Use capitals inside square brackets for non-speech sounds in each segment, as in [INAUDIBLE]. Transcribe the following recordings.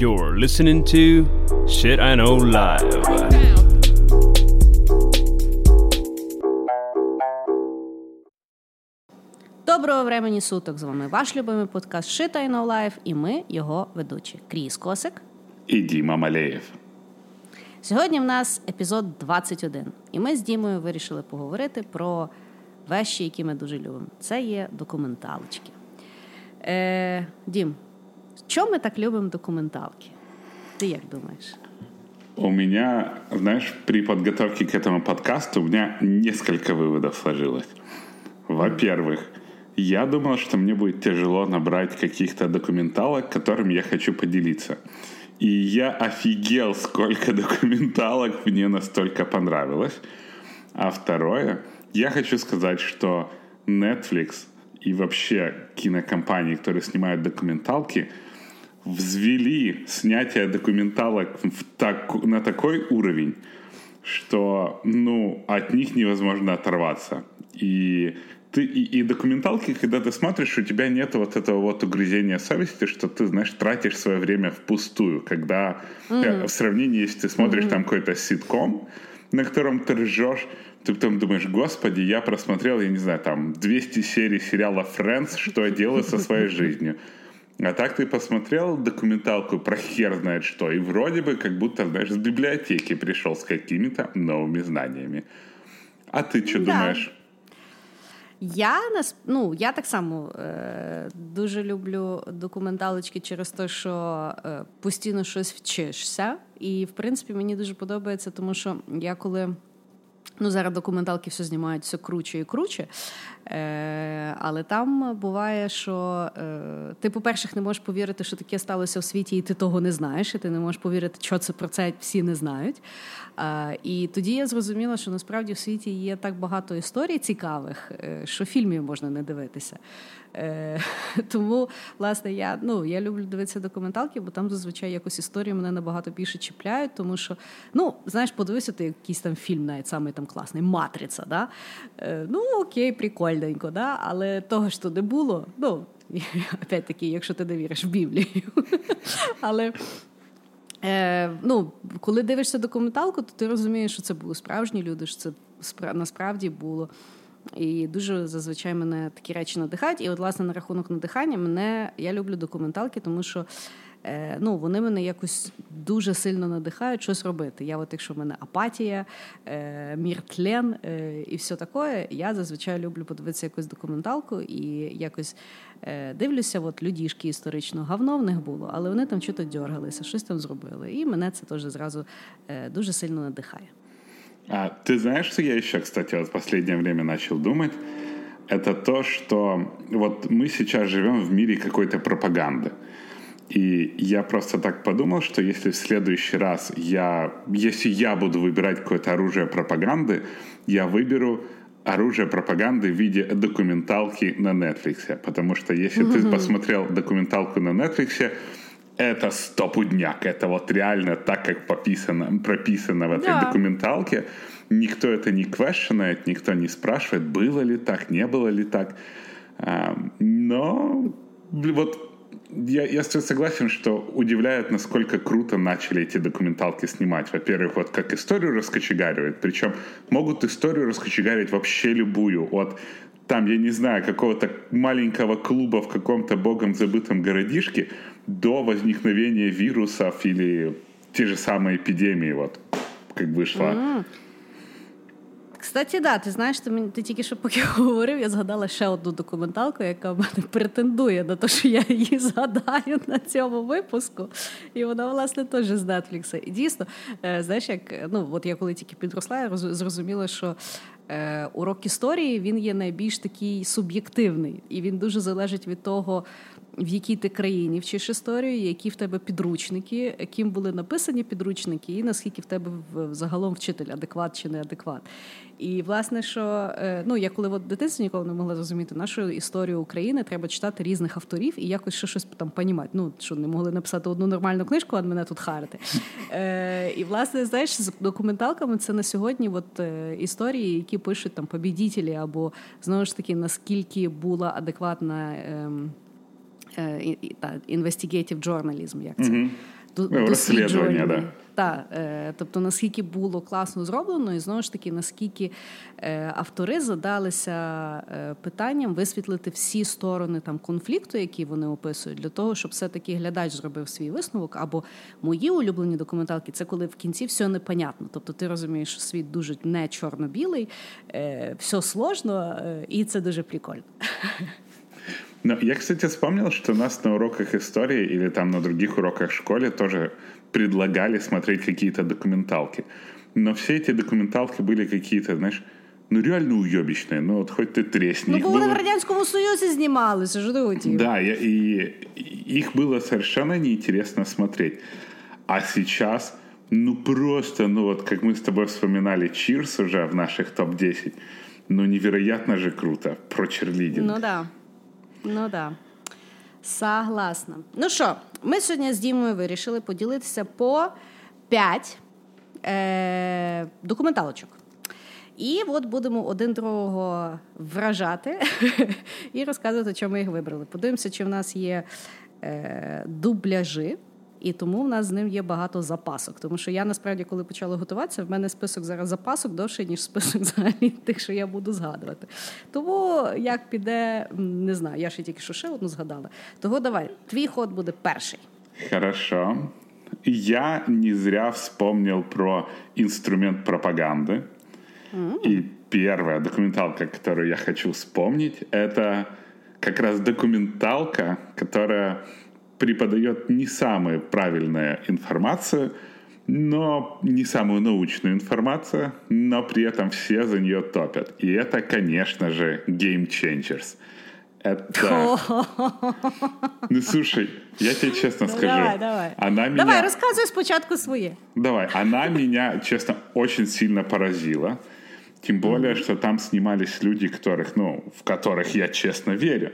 You're listening to Shit I Know Live. Доброго времені суток! З вами ваш любимий подкаст Shit I Know Live і ми його ведучі Кріс Косик. І Діма Малеєв. Сьогодні в нас епізод 21, і ми з Дімою вирішили поговорити про вещі, які ми дуже любимо. Це є документалочки. Е, Дім, чому ми так любимо документалки? Ты як думаешь? У меня, знаешь, при подготовке к этому подкасту у меня несколько выводов сложилось. Во-первых, я думал, что мне будет тяжело набрать каких-то документалок, которыми я хочу поделиться. И я офигел, сколько [LAUGHS] документалок мне настолько понравилось. А второе, я хочу сказать, что Netflix и вообще кинокомпании, которые снимают документалки, взвели снятие документалок в так, на такой уровень, что ну, от них невозможно оторваться. И ты и, и документалки, когда ты смотришь, у тебя нет вот этого вот угрызения совести, что ты, знаешь, тратишь свое время впустую, когда mm-hmm. в сравнении, если ты смотришь mm-hmm. там какой-то ситком, на котором ты ржешь, ты потом думаешь, господи, я просмотрел, я не знаю, там 200 серий сериала Friends, что я делаю со своей жизнью. [LAUGHS] А так ты посмотрел документалку про хер знает что, и вроде бы как будто, знаешь, с библиотеки пришел с какими-то новыми знаниями. А ти що да. думаєш? Я ну, я так само е, дуже люблю документалочки через те, що е, постійно щось вчишся. І, в принципі, мені дуже подобається, тому що я коли. Ну, зараз документалки все знімають все круче і круче. Е, Але там буває, що е, ти, по-перше, не можеш повірити, що таке сталося в світі, і ти того не знаєш, і ти не можеш повірити, що це про це всі не знають. І тоді я зрозуміла, що насправді в світі є так багато історій цікавих, е, що фільмів можна не дивитися. Е, [LAUGHS] Тому, власне, я ну, я люблю дивитися документалки, бо там зазвичай якось історії мене набагато більше чіпляють, тому що, ну, знаєш, подивися ти якийсь там фільм, навіть самий там класний Матриця. да? Е, Ну, окей, прикольненько, да? але того що не було, ну, [LAUGHS] опять-таки, якщо ти не віриш в Біблію. [LAUGHS] Але е, ну, коли дивишся документалку, то ти розумієш, що це були справжні люди, що це насправді було. І дуже зазвичай мене такі речі надихають. І, от, власне, на рахунок надихання, мене я люблю документалки, тому що ну, вони мене якось дуже сильно надихають щось робити. Я, от, якщо в мене апатія, е, мір тлен е, і все таке, я зазвичай люблю подивитися якусь документалку і якось е, дивлюся, от людішки історично говно в них було, але вони там чого-то дергалися, щось там зробили. І мене це теж зразу е, дуже сильно надихає. А, ты знаешь, что я еще, кстати, вот в последнее время начал думать? Это то, что вот мы сейчас живем в мире какой-то пропаганды. И я просто так подумал, что если в следующий раз я, если я буду выбирать какое-то оружие пропаганды, я выберу оружие пропаганды в виде документалки на Netflix. Потому что если mm-hmm. ты посмотрел документалку на Netflix, это стопудняк. Это вот реально так, как пописано, прописано в этой да. документалке. Никто это не квешенает, никто не спрашивает, было ли так, не было ли так. Но вот я, я согласен, что удивляет, насколько круто начали эти документалки снимать. Во-первых, вот как историю раскочегаривают, причем могут историю раскочегарить вообще любую. От там, я не знаю, какого-то маленького клуба в каком-то богом забытом городишке до возникновения вирусов или те же самые эпидемии, вот, как вышло. Mm. Кстати, да, ти знаєш, ти мені ти тільки що поки [LAUGHS] говорив, я згадала ще одну документалку, яка в мене претендує на те, що я її згадаю на цьому випуску. І вона, власне, теж з Netflix. І дійсно, е, знаєш, як ну, от я коли тільки підросла, я зрозуміла, що е, урок історії він є найбільш такий суб'єктивний, і він дуже залежить від того, в якій ти країні вчиш історію, які в тебе підручники, яким були написані підручники, і наскільки в тебе загалом вчитель адекват чи неадекват. І власне, що е, ну я коли в дитинстві ніколи не могла зрозуміти нашу історію України, треба читати різних авторів і якось ще щось там понімати. Ну що не могли написати одну нормальну книжку, а мене тут харити. Е, І власне, знаєш, з документалками це на сьогодні от, е, історії, які пишуть там побідітелі, або знову ж таки наскільки була адекватна. Е, investigative journalism, як це. Mm-hmm. до, Ну, розслідування, да. Так, е, тобто наскільки було класно зроблено, і знову ж таки, наскільки е, автори задалися е, питанням висвітлити всі сторони там конфлікту, які вони описують, для того, щоб все-таки глядач зробив свій висновок. Або мої улюблені документалки це коли в кінці все непонятно. Тобто ти розумієш, що світ дуже не чорно-білий, е, все сложно, е, і це дуже прикольно. [LAUGHS] Но я, кстати, вспомнил, что нас на уроках истории или там на других уроках в школе тоже предлагали смотреть какие-то документалки. Но все эти документалки были какие-то, знаешь, ну реально уебищные. Ну вот хоть ты тресни. Ну, Их бо вони было- в радянському союзі знімалися, що ти хотів? Да, я- и, и их было совершенно неинтересно смотреть. А сейчас, ну просто, ну вот как мы с тобой вспоминали Чирс уже в наших топ-10, ну невероятно же круто про черлидинг. Ну да. Ну да. Согласна. Ну що, ми сьогодні з Дімою вирішили поділитися по 5 е- документалочок. І от будемо один другого вражати [LAUGHS] і розказувати, чому ми їх вибрали. Подивимося, чи в нас є е- дубляжі, і тому в нас з ним є багато запасок. Тому що я насправді, коли почала готуватися, в мене список зараз запасок довший, ніж список [LAUGHS] взагалі тих, що я буду згадувати. Тому як піде, не знаю, я ще тільки що ще одну згадала. Того давай, твій ход буде перший. Хорошо. Я не зря вспомнил про инструмент пропаганды. И первая документалка, которую я хочу вспомнить, это как раз документалка, которая преподает не самую правильную информацию, но не самую научную информацию, но при этом все за нее топят. И это, конечно же, Game Changers. Это... Ну, слушай, я тебе честно скажу. Давай, давай. Она меня... Давай, розказуй спочатку своє. Давай, она меня, честно, очень сильно поразила. Тем более, что там снимались люди, которых, ну, в которых я честно верю.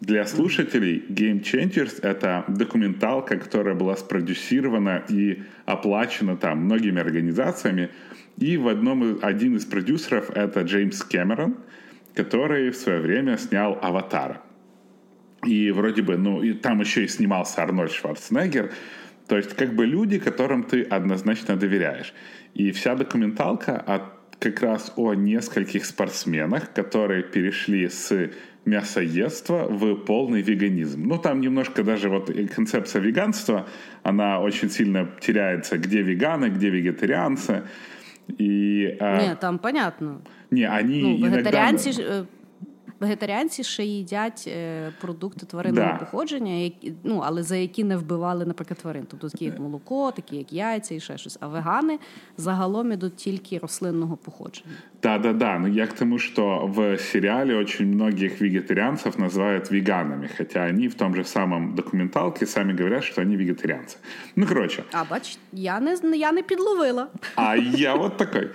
Для слушателей Game Changers — это документалка, которая была спродюсирована и оплачена там многими организациями. И в одном один из продюсеров — это Джеймс Кэмерон, который в свое время снял «Аватара». И вроде бы, ну, и там еще и снимался Арнольд Шварценеггер. То есть, как бы люди, которым ты однозначно доверяешь. И вся документалка от, как раз о нескольких спортсменах, которые перешли с мясоедства в полный веганизм. Ну, там немножко даже вот и концепция веганства, она очень сильно теряется, где веганы, где вегетарианцы. И, а, Ні, там понятно. не, они Ну, иногда- вегетаріанці ж. е, Вегетаріанці ще їдять е, продукти тваринного Да. походження, які, ну, але за які не вбивали, наприклад, тварин. Тобто такі як молоко, такі як яйця і ще щось. А вегани загалом ідуть тільки рослинного походження. Да-да-да, но я к тому, что в сериале очень многих вегетарианцев называют веганами, хотя они в том же самом документалке сами говорят, что они вегетарианцы. Ну, короче, А бач, я не я не підловила. а я вот такой.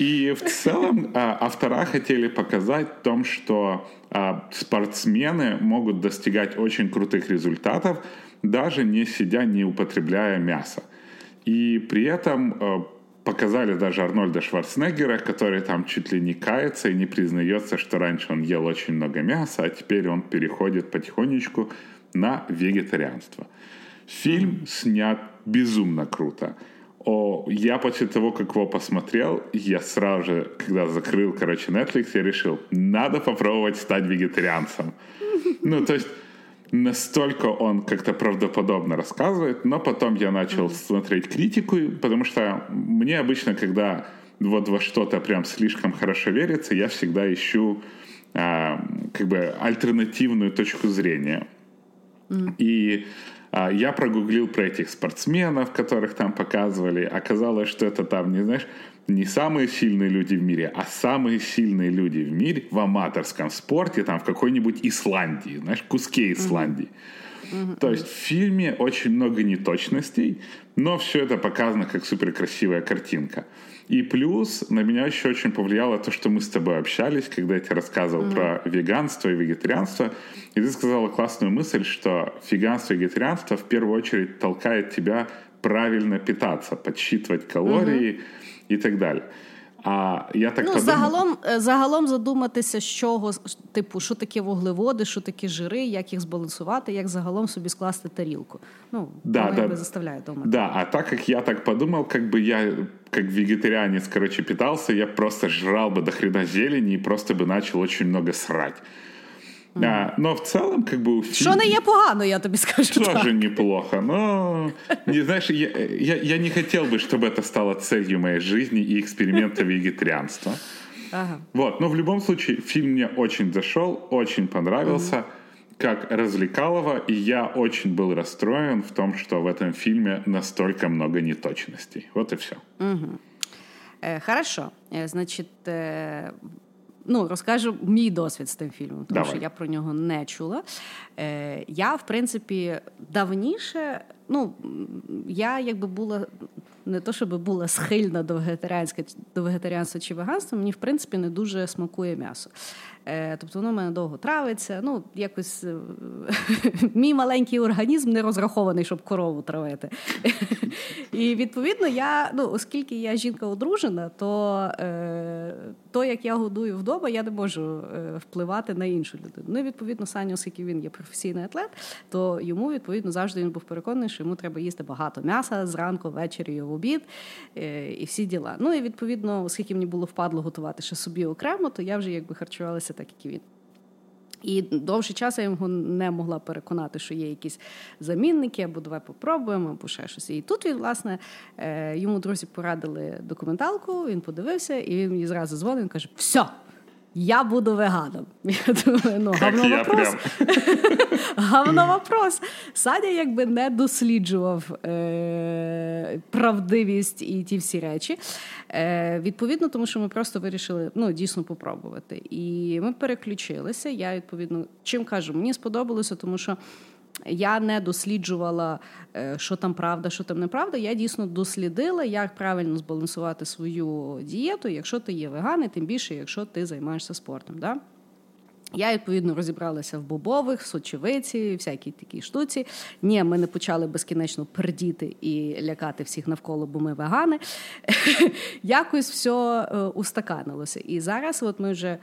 И в целом автора хотели показать в том, что а, спортсмены могут достигать очень крутых результатов, даже не сидя, не употребляя мясо. И при этом а, показали даже Арнольда Шварценеггера, который там чуть ли не кается и не признается, что раньше он ел очень много мяса, а теперь он переходит потихонечку на вегетарианство. Фильм снят безумно круто. О, я после того, как его посмотрел, я сразу же, когда закрыл, короче, Netflix, я решил, надо попробовать стать вегетарианцем. Ну, то есть, настолько он как-то правдоподобно рассказывает, но потом я начал смотреть критику, потому что мне обычно, когда вот во что-то прям слишком хорошо верится, я всегда ищу а, как бы альтернативную точку зрения. И а, я прогуглил про этих спортсменов, которых там показывали. Оказалось, что это там, не знаешь, не самые сильные люди в мире, а самые сильные люди в мире в аматорском спорте, там в какой-нибудь Исландии, знаешь, куске Исландии. То есть в фильме очень много неточностей, но все это показано как суперкрасивая картинка. И плюс на меня еще очень повлияло то, что мы с тобой общались, когда я тебе рассказывал про веганство и вегетарианство. И ты сказала классную мысль, что веганство и вегетарианство в первую очередь толкает тебя правильно питаться, подсчитывать калории и так далее. А я так ну, подумав... загалом, е, загалом задуматися, з чого, типу, що таке вуглеводи, що таке жири, як їх збалансувати, як загалом собі скласти тарілку. Ну, да, да, якби заставляє думати. Да, а так как я так подумал, как бы я как вегетарианец, короче, питался, я просто жрал бы до хрена зелени и просто бы начал очень много срать. Mm. А, но в целом, как бы... Що не є погано, я тобі скажу. Тоже так. неплохо. Но, не знаешь, я, я, я не хотел бы, чтобы это стало целью моей жизни и эксперимента вегетарианства. Ага. Вот, но в любом случае, фильм мне очень зашел, очень понравился. Mm-hmm как развлекалово, и я очень был расстроен в том, что в этом фильме настолько много неточностей. Вот и все. Угу. Е, хорошо. Е, значить, е, ну, розкажу мій досвід з тим фільмом, тому Давай. що я про нього не чула. Е, Я, в принципі, давніше, ну, я якби була. Не то, щоб була схильна до вегетаріанська до вегетаріанства чи веганства, мені в принципі не дуже смакує м'ясо. Е, Тобто воно в мене довго травиться. Ну, якось е, [LAUGHS] мій маленький організм не розрахований, щоб корову травити. [LAUGHS] І відповідно, я, ну, оскільки я жінка одружена, то е, то, як я годую вдома, я не можу впливати на іншу людину. Ну, відповідно, Саня, оскільки він є професійний атлет, то йому відповідно завжди він був переконаний, що йому треба їсти багато м'яса зранку, ввечері в обід і всі діла. Ну і відповідно, оскільки мені було впадло готувати ще собі окремо, то я вже якби харчувалася так, як і він. І довший час я його не могла переконати, що є якісь замінники, або давай попробуємо, або ще щось. І тут він, власне, е, йому друзі порадили документалку, він подивився, і він мені зразу дзвонив, він каже: все, я буду веганом. [LAUGHS] Я думаю, ну, говно я вопрос. [LAUGHS] Говно вопрос. Саня якби не досліджував е- правдивість і ті всі речі. Е- Відповідно, тому що ми просто вирішили ну, дійсно попробувати. І ми переключилися. Я відповідно чим кажу, мені сподобалося, тому що. Я не досліджувала, е, що там правда, що там неправда. Я дійсно дослідила, як правильно збалансувати свою дієту, якщо ти є веган, і тим більше, якщо ти займаєшся спортом. Да? Я відповідно розібралася в бобових, в сочевиці, всякій такій штуці. Ні, ми не почали безкінечно пердіти і лякати всіх навколо, бо ми вегани. [LAUGHS] Якось все е, устаканилося. І зараз, от ми вже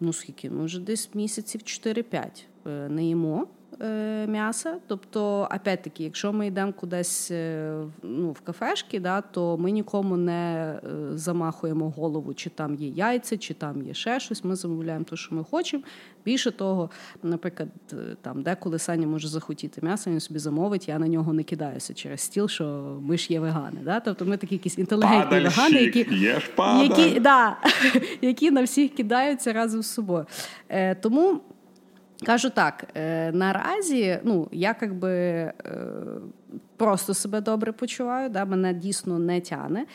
ну скільки, ми вже десь місяців 4-5 е, не їмо м'яса. Тобто, опять-таки, якщо ми йдемо кудись ну, в кафешки, да, то ми нікому не замахуємо голову, чи там є яйця, чи там є ще щось. Ми замовляємо те, що ми хочемо. Більше того, наприклад, там деколи Саня може захотіти м'ясо, він собі замовить, я на нього не кидаюся через стіл, що ми ж є вегани. Да? Тобто ми такі якісь інтелігентні вегани, які які, да, [LAUGHS] які на всіх кидаються разом з собою. Е, Тому. Кажу так, е, наразі ну, я якби е, просто себе добре почуваю, да, мене дійсно не тяне.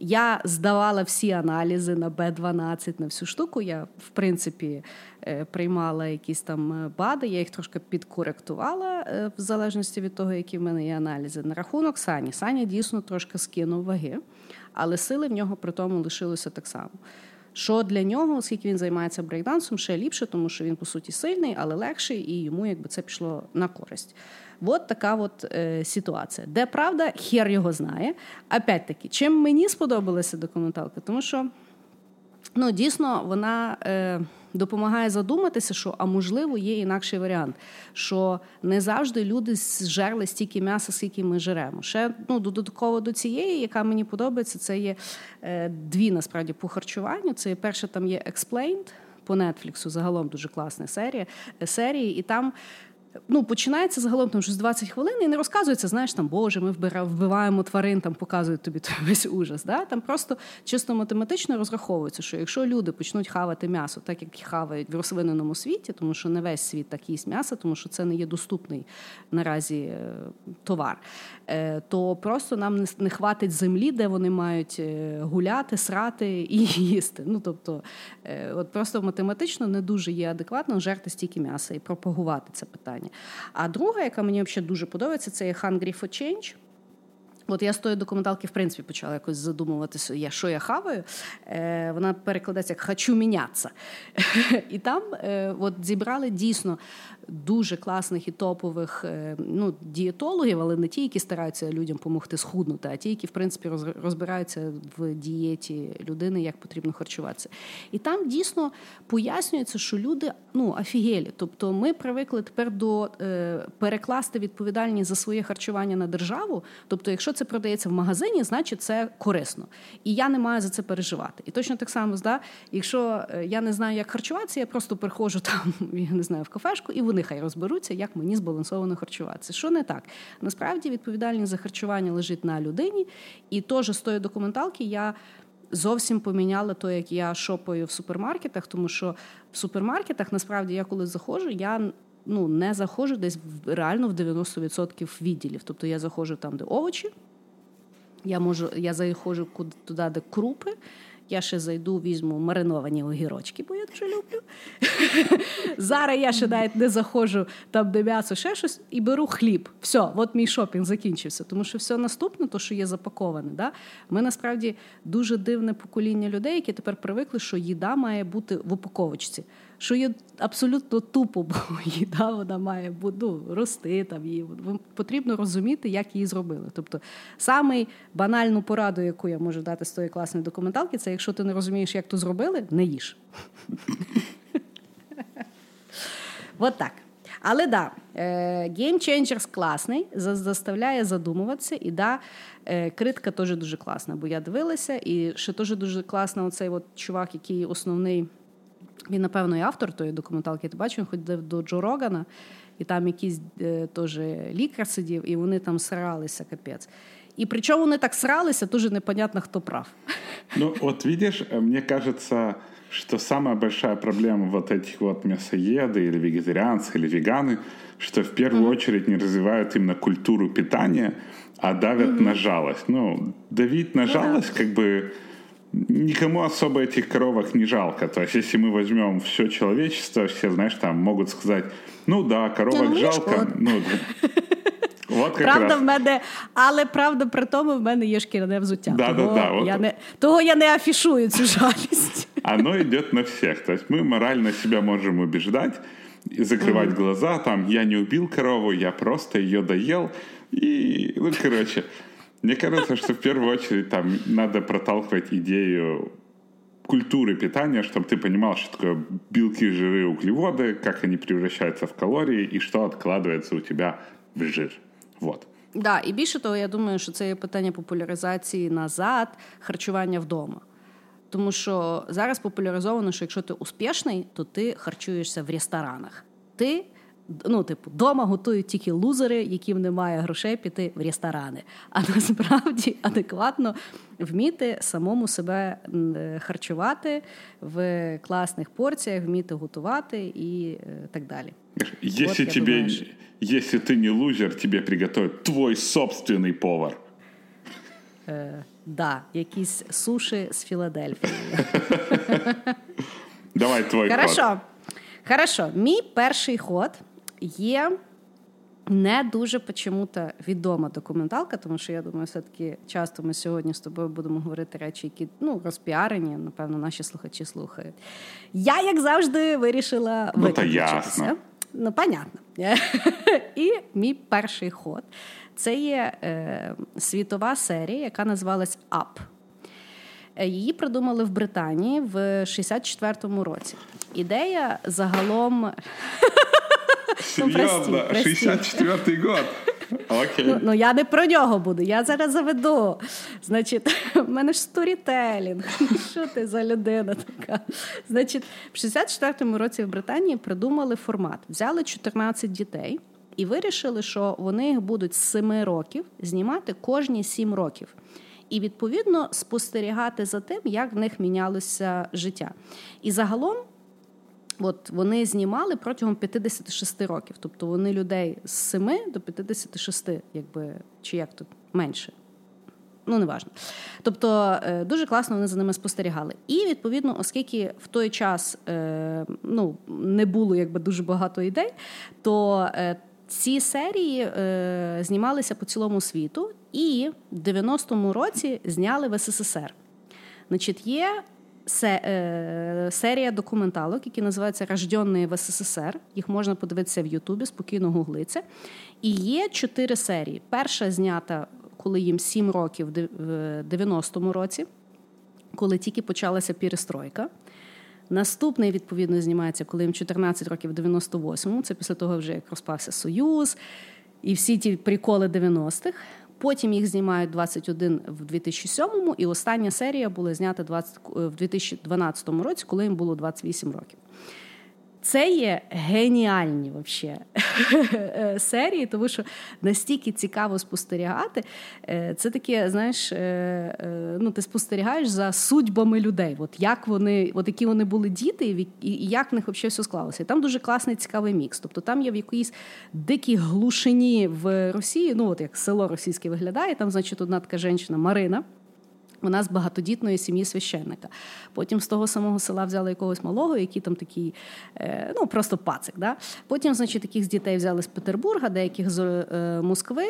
Я здавала всі аналізи на Б12, на всю штуку. Я, в принципі, е, приймала якісь там бади, я їх трошки підкоректувала, е, в залежності від того, які в мене є аналізи. На рахунок Сані. Саня дійсно трошки скинув ваги, але сили в нього при тому лишилося так само. Що для нього, оскільки він займається брейкдансом, ще ліпше, тому що він по суті сильний, але легший, і йому якби це пішло на користь. От така от е, ситуація. Де правда, хер його знає. Опять-таки, чим мені сподобалася документалка, тому що ну, дійсно вона. Е, Допомагає задуматися, що а можливо є інакший варіант, що не завжди люди зжерли стільки м'яса, скільки ми жеремо. Ще ну додатково до цієї, яка мені подобається, це є е, дві насправді по харчуванню. Це перше там є Explained по Нетфліксу, загалом дуже класна серія серії, і там ну, починається загалом там щось 20 хвилин і не розказується, знаєш, там, Боже, ми вбиваємо тварин, там показують тобі [LAUGHS] весь ужас. Да? Там просто чисто математично розраховується, що якщо люди почнуть хавати м'ясо, так як хавають в рослинному світі, тому що не весь світ так їсть м'ясо, тому що це не є доступний наразі е, товар, е, то просто нам не хватить землі, де вони мають е, гуляти, срати і [LAUGHS] їсти. Ну, тобто, от просто математично не дуже є адекватно жерти стільки м'яса і пропагувати це питання питання. А друга, яка мені взагалі дуже подобається, це є Hungry for Change. От я з тої документалки, в принципі, почала якось задумуватися, я, що я хаваю. Е, Вона перекладається як «хочу мінятися». [LAUGHS] І там е, от зібрали дійсно дуже класних і топових е, ну, дієтологів, але не ті, які стараються людям допомогти схуднути, а ті, які в принципі розбираються в дієті людини, як потрібно харчуватися. І там дійсно пояснюється, що люди ну, офігелі. Тобто ми привикли тепер до е, перекласти відповідальність за своє харчування на державу. Тобто, якщо це продається в магазині, значить це корисно. І я не маю за це переживати. І точно так само, да, якщо е, я не знаю, як харчуватися, я просто приходжу там, [LAUGHS] я не знаю, в кафешку, і вони хай розберуться, як мені збалансовано харчуватися. Що не так? Насправді відповідальність за харчування лежить на людині, і теж з тої документалки я. Зовсім поміняла то, як я шопаю в супермаркетах, тому що в супермаркетах насправді я коли заходжу, я ну не заходжу десь реально в 90% відділів. Тобто я заходжу там, де овочі, я можу, я заходжу куди, туди, де крупи. Я ще зайду, візьму мариновані огірочки, бо я дуже люблю. [LAUGHS] Зараз я ще навіть не заходжу там, де м'ясо, ще щось, і беру хліб. Все, от мій шопінг закінчився. Тому що все наступне, то що є запаковане. Да? Ми насправді дуже дивне покоління людей, які тепер привикли, що їда має бути в упаковочці що є абсолютно тупо, бо [LAUGHS] їда вона має ну, рости там її. Потрібно розуміти, як її зробили. Тобто, саме банальну пораду, яку я можу дати з тої класної документалки, це якщо ти не розумієш, як то зробили, не їж. [LAUGHS] От так. Але да, е, Game Changers класний, заставляє задумуватися, і да, е, критика теж дуже класна, бо я дивилася, і ще теж дуже класна оцей от чувак, який основний він, напевно, і автор тої документалки. Ти бачив, він ходив до Джо Рогана, і там якийсь е, теж лікар сидів, і вони там сралися, капець. И причем вони так сралися, тоже непонятно, кто прав. Ну, вот видишь, мне кажется, что самая большая проблема вот этих вот мясоеды или вегетарианцы или веганы, что в первую mm-hmm. очередь не развивают именно культуру питания, а давят mm-hmm. на жалость. Ну, давить на жалость, mm-hmm. как бы никому особо этих коровок не жалко. То есть, если мы возьмем все человечество, все, знаешь, там могут сказать, ну да, коровок ну, жалко. Ну, От правда раз. в мене, але правда при тому в мене є шкіряне взуття. Да, того, да, да, я не, того я не афішую цю жалість. Оно идет на всех. То есть мы морально себя можем убеждать, закрывать mm-hmm. глаза, там, я не убил корову, я просто ее доел. И, ну, короче, мне кажется, что в первую очередь там надо проталкивать идею культуры питания, чтобы ты понимал, что такое белки, жиры, углеводы, как они превращаются в калории и что откладывается у тебя в жир. Вот. Да, і більше того, я думаю, що це є питання популяризації назад, харчування вдома. Тому що зараз популяризовано, що якщо ти успішний, то ти харчуєшся в ресторанах. Ти ну, типу, вдома готують тільки лузери, яким немає грошей піти в ресторани. А насправді адекватно вміти самому себе харчувати в класних порціях, вміти готувати і е, так далі. Если, тебе, думаю, что... если ты не лузер, тебе приготовят твой собственный повар. Е, да, якісь суші з Філадельфії. Давай твой Хорошо. ход. Хорошо. Мій перший ход є не дуже почому-то відома документалка, тому що я думаю, все-таки часто ми сьогодні з тобою будемо говорити речі, які ну, розпіарені, напевно, наші слухачі слухають. Я, як завжди, вирішила ну, виключитися. Ну, понятно. [LAUGHS] І мій перший ход це є е, світова серія, яка називалась Up. Її придумали в Британії в 64-му році. Ідея загалом Серйозно, 64-й год. Окей. Ну, ну я не про нього буду, я зараз заведу. Значить, [LAUGHS] в мене ж сторітелінг. [LAUGHS] Що ти за людина така? Значить, в 64-му році в Британії придумали формат. Взяли 14 дітей і вирішили, що вони їх будуть з 7 років знімати кожні 7 років. І відповідно спостерігати за тим, як в них мінялося життя. І загалом От вони знімали протягом 56 років. Тобто вони людей з 7 до 56, якби чи як тут менше. Ну, не важно. Тобто е, дуже класно вони за ними спостерігали. І відповідно, оскільки в той час е, ну, не було якби дуже багато ідей, то е, ці серії знімалися по цілому світу. І в 90-му році зняли в СССР. Значить, є е, серія документалок, які називаються Рожденні в СССР. Їх можна подивитися в Ютубі, спокійно гуглиться. І є чотири серії. Перша знята, коли їм 7 років в 90-му році, коли тільки почалася перестройка. Наступний, відповідно, знімається, коли їм 14 років в 98-му. Це після того, вже як розпався Союз і всі ті приколи 90-х. Потім їх знімають 21 в 2007-му, і остання серія була знята 20, в 2012 році, коли їм було 28 років. Це є геніальні вообще серії, тому що настільки цікаво спостерігати. Е, це таке, знаєш, е, е, ну ти спостерігаєш за судьбами людей. От як вони, от які вони були діти, і як в них взагалі все склалося. І там дуже класний цікавий мікс. Тобто там є в якоїсь дикій глушині в Росії, ну от як село російське виглядає, там, значить, одна така жінка Марина. Вона з багатодітної сім'ї священника. Потім з того самого села взяли якогось малого, який там такий, е, ну просто пацик. Да? Потім, значить, таких дітей взяли з Петербурга, деяких з е, Москви,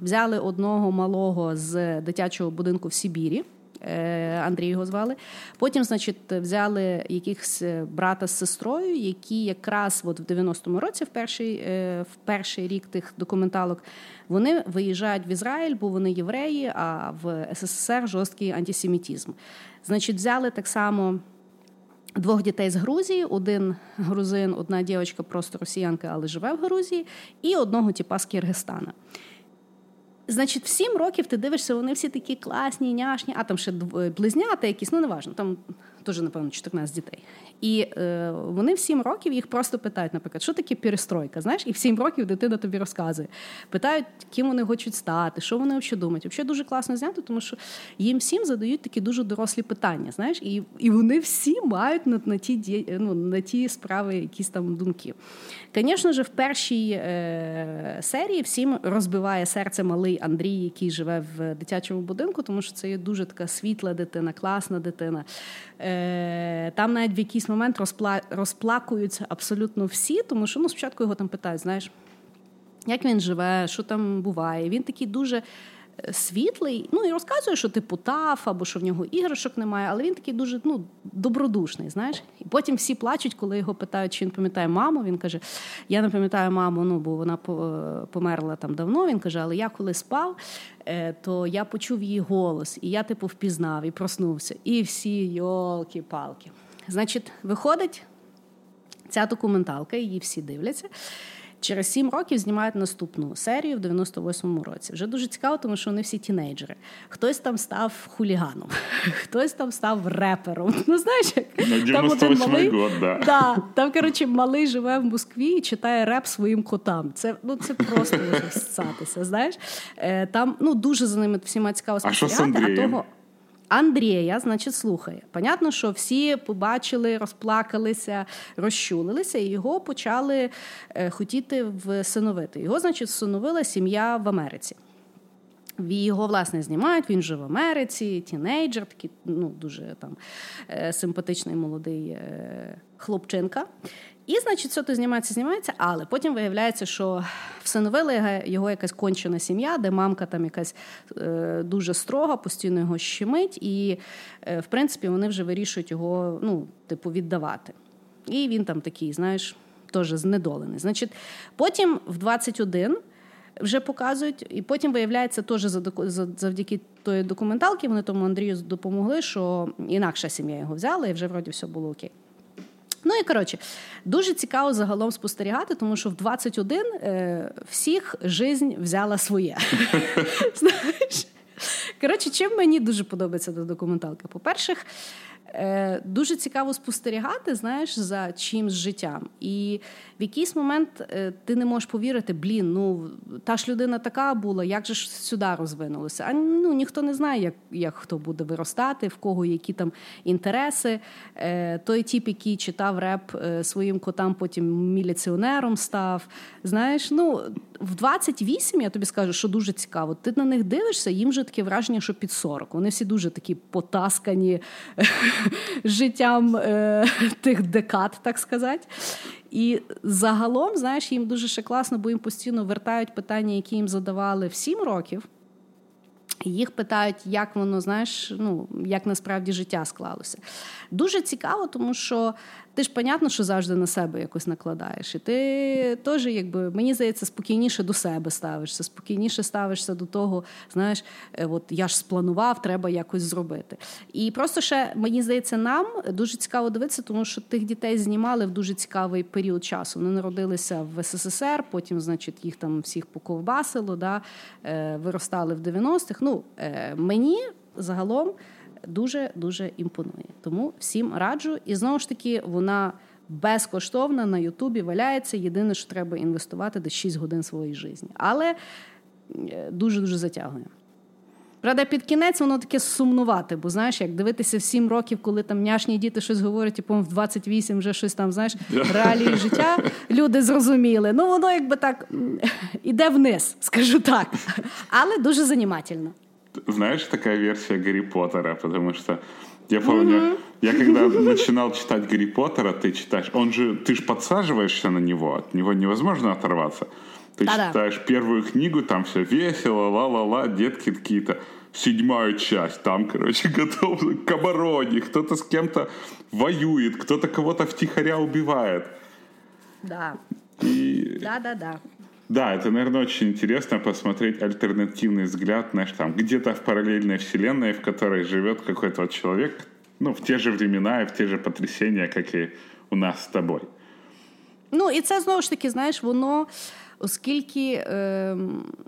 взяли одного малого з дитячого будинку в Сибірі. Е, Андрій його звали. Потім, значить, взяли якихось е, брата з сестрою, які якраз от в 90-му році, в перший е, в перший рік тих документалок, вони виїжджають в Ізраїль, бо вони євреї, а в СССР жорсткий антисемітізм. Значить, взяли так само. Двох дітей з Грузії, один грузин, одна дівчинка, просто росіянка, але живе в Грузії, і одного типа з Киргизстана. Значить, в сім років ти дивишся, вони всі такі класні, няшні, а там ще близнята якісь, ну неважно, там теж, напевно, 14 дітей. І е, вони в 7 років їх просто питають, наприклад, що таке перестройка? Знаєш, і в 7 років дитина тобі розказує. Питають, ким вони хочуть стати, що вони взагалі думають. Взагалі дуже класно знято, тому що їм всім задають такі дуже дорослі питання. Знаєш, і і вони всі мають на на, ті ну, на ті справи якісь там думки. Звісно ж, в першій е, серії всім розбиває серце малий Андрій, який живе в дитячому будинку, тому що це є дуже така світла дитина, класна дитина. Е, Там навіть в якийсь момент розпла... розплакуються абсолютно всі, тому що ну, спочатку його там питають, знаєш, як він живе, що там буває. Він такий дуже світлий, ну і розказує, що типу таф, або що в нього іграшок немає, але він такий дуже ну, добродушний. знаєш. І потім всі плачуть, коли його питають, чи він пам'ятає маму. Він каже: Я не пам'ятаю маму, ну бо вона померла там давно. Він каже, але я коли спав, е, то я почув її голос, і я типу впізнав і проснувся. І всі йолки-палки. Значить, виходить ця документалка, її всі дивляться. Через сім років знімають наступну серію в 98-му році. Вже дуже цікаво, тому що вони всі тінейджери. Хтось там став хуліганом, [LAUGHS] хтось там став репером. Ну знаєш, як там один малий год, да. Да, там коротше малий живе в Москві і читає реп своїм котам. Це ну це просто [LAUGHS] може всатися. Знаєш, е, там ну дуже за ними всіма цікаво спостерігати, а, а того. Андрія, значить, слухає. Понятно, що всі побачили, розплакалися, розчулилися, і його почали е, хотіти всиновити. Його, значить, всиновила сім'я в Америці. Його, власне, знімають, він живе в Америці, тінейджер, такий ну, дуже там е, симпатичний молодий е, хлопчинка. І, значить, все то знімається, знімається, але потім виявляється, що всиновили його якась кончена сім'я, де мамка там якась е, дуже строга, постійно його щемить, і, е, в принципі, вони вже вирішують його, ну, типу, віддавати. І він там такий, знаєш, теж знедолений. Значить, потім в 21 вже показують, і потім виявляється, теж завдяки тої документалки, вони тому Андрію допомогли, що інакша сім'я його взяла, і вже вроді все було окей. Ну і коротше, дуже цікаво загалом спостерігати, тому що в 21 е, всіх жизнь взяла своє. [LAUGHS] Знаєш? Коротше, чим мені дуже подобається до документалки? По-перше, Е, дуже цікаво спостерігати, знаєш, за чимсь життям. І в якийсь момент е, ти не можеш повірити, блін, ну та ж людина така була, як же ж сюди розвинулося? А ну ніхто не знає, як як хто буде виростати, в кого які там інтереси. Е, той тіп, який читав реп своїм котам, потім міліціонером став. Знаєш, ну в 28, я тобі скажу, що дуже цікаво. Ти на них дивишся, їм вже таке враження, що під 40. Вони всі дуже такі потаскані [LAUGHS] життям е, тих декад, так сказати. І загалом, знаєш, їм дуже ще класно, бо їм постійно вертають питання, які їм задавали в 7 років. їх питають, як воно знаєш, ну як насправді життя склалося. Дуже цікаво, тому що ти ж понятно, що завжди на себе якось накладаєш. І ти теж, якби мені здається, спокійніше до себе ставишся, спокійніше ставишся до того, знаєш, е, от я ж спланував, треба якось зробити. І просто ще мені здається, нам дуже цікаво дивитися, тому що тих дітей знімали в дуже цікавий період часу. Вони народилися в СССР, потім, значить, їх там всіх поковбасило, да, е, виростали в 90-х. Ну, е, мені загалом дуже дуже імпонує. Тому всім раджу. І знову ж таки, вона безкоштовна на Ютубі валяється. Єдине, що треба інвестувати десь 6 годин своєї житті. Але дуже дуже затягує. Правда, під кінець воно таке сумнувати, бо знаєш, як дивитися в 7 років, коли там няшні діти щось говорять, і по в 28 вже щось там, знаєш, [LAUGHS] реалії життя люди зрозуміли. Ну, воно якби так іде вниз, скажу так. Але дуже занімательно. Знаешь, такая версия Гарри Поттера, потому что я помню, mm-hmm. я когда начинал читать Гарри Поттера, ты читаешь, он же, ты же подсаживаешься на него, от него невозможно оторваться. Ты Да-да. читаешь первую книгу, там все весело, ла-ла-ла, детки какие-то. Седьмая часть, там, короче, [LAUGHS] готов к обороне, кто-то с кем-то воюет, кто-то кого-то втихаря убивает. Да. И... Да-да-да. Да, это, наверное, очень интересно посмотреть альтернативный взгляд, знаешь, там, где-то в параллельной вселенной, в которой живет какой-то вот человек, ну, в те же времена и в те же потрясения, как и у нас с тобой. Ну, і це знову ж таки, знаєш, воно оскільки е,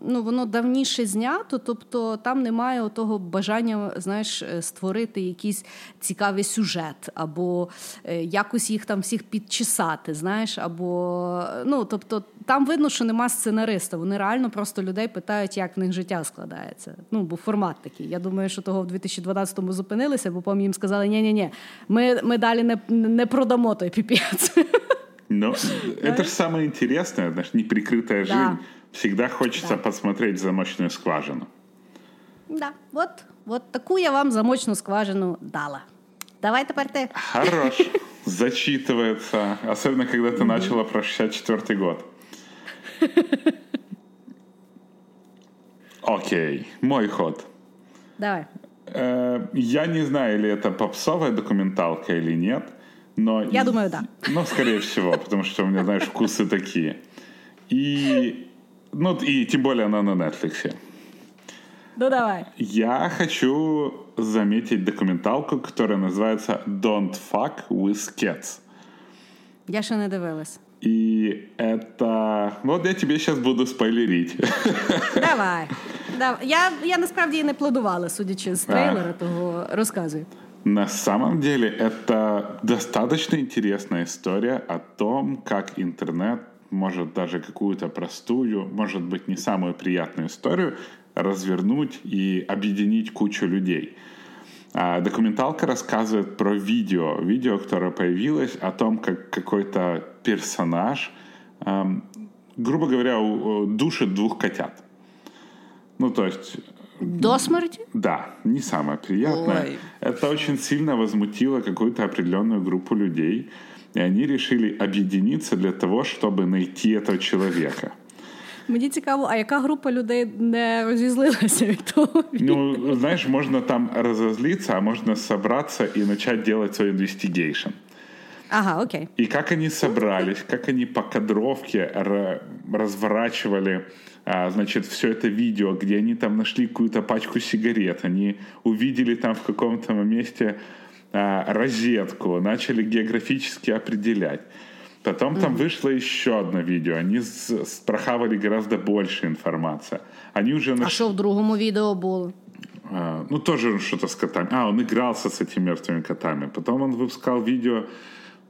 ну, воно давніше знято, тобто там немає того бажання знаєш, е, створити якийсь цікавий сюжет, або е, якось їх там всіх підчесати, знаєш, або ну, тобто там видно, що нема сценариста. Вони реально просто людей питають, як в них життя складається. Ну, бо формат такий. Я думаю, що того в 2012-му зупинилися, бо потім їм сказали, ні ні ні ми ми далі не не продамо той піпець. [LAUGHS] Но [LAUGHS] это же самое интересное, знаешь, неприкрытая жизнь. Всегда хочется посмотреть замочную скважину. Да, вот, вот такую я вам замочную скважину дала. Давай тепер ти. Хорош. [LAUGHS] Зачитывается. Особенно, когда ты начала про 64-й год. [LAUGHS] Окей, мой ход. Давай. Э, я не знаю, или это попсовая документалка или нет, но... Я думаю, да. Ну, скорее всего, потому что у меня, знаешь, вкусы такие. И... Ну, и тем более она на Netflix. Ну, давай. Я хочу заметить документалку, которая называется «Don't fuck with cats». Я ще не дивилась. И это... Вот я тебе сейчас буду спойлерить. Давай. Давай. Я, я насправді і не плодувала, судячи з трейлера, а. того розказуй. На самом деле это достаточно интересная история о том, как интернет может даже какую-то простую, может быть не самую приятную историю развернуть и объединить кучу людей. А документалка рассказывает про видео, видео, которое появилось о том, как какой-то персонаж, эм, грубо говоря, душит двух котят. Ну, то есть до смерти? Да, не самое приятное. Ой. Это очень сильно возмутило какую-то определенную группу людей, и они решили объединиться для того, чтобы найти этого человека. Мені цікаво, а яка група людей не розізлилася від того? Ну, знаешь, можно там разозлиться, а можно собраться и начать делать свой инвестигейшн. Ага, окей. И как они собрались, как они по кадровке разворачивали а, значит, все это видео, где они там нашли какую-то пачку сигарет, они увидели там в каком-то месте а, розетку, начали географически определять. Потом там вышло еще одно видео, они прохавали гораздо больше информации. Они уже наш... А что в другом видео было? А, ну, тоже что-то с котами. А, он игрался с этими мертвыми котами. Потом он выпускал видео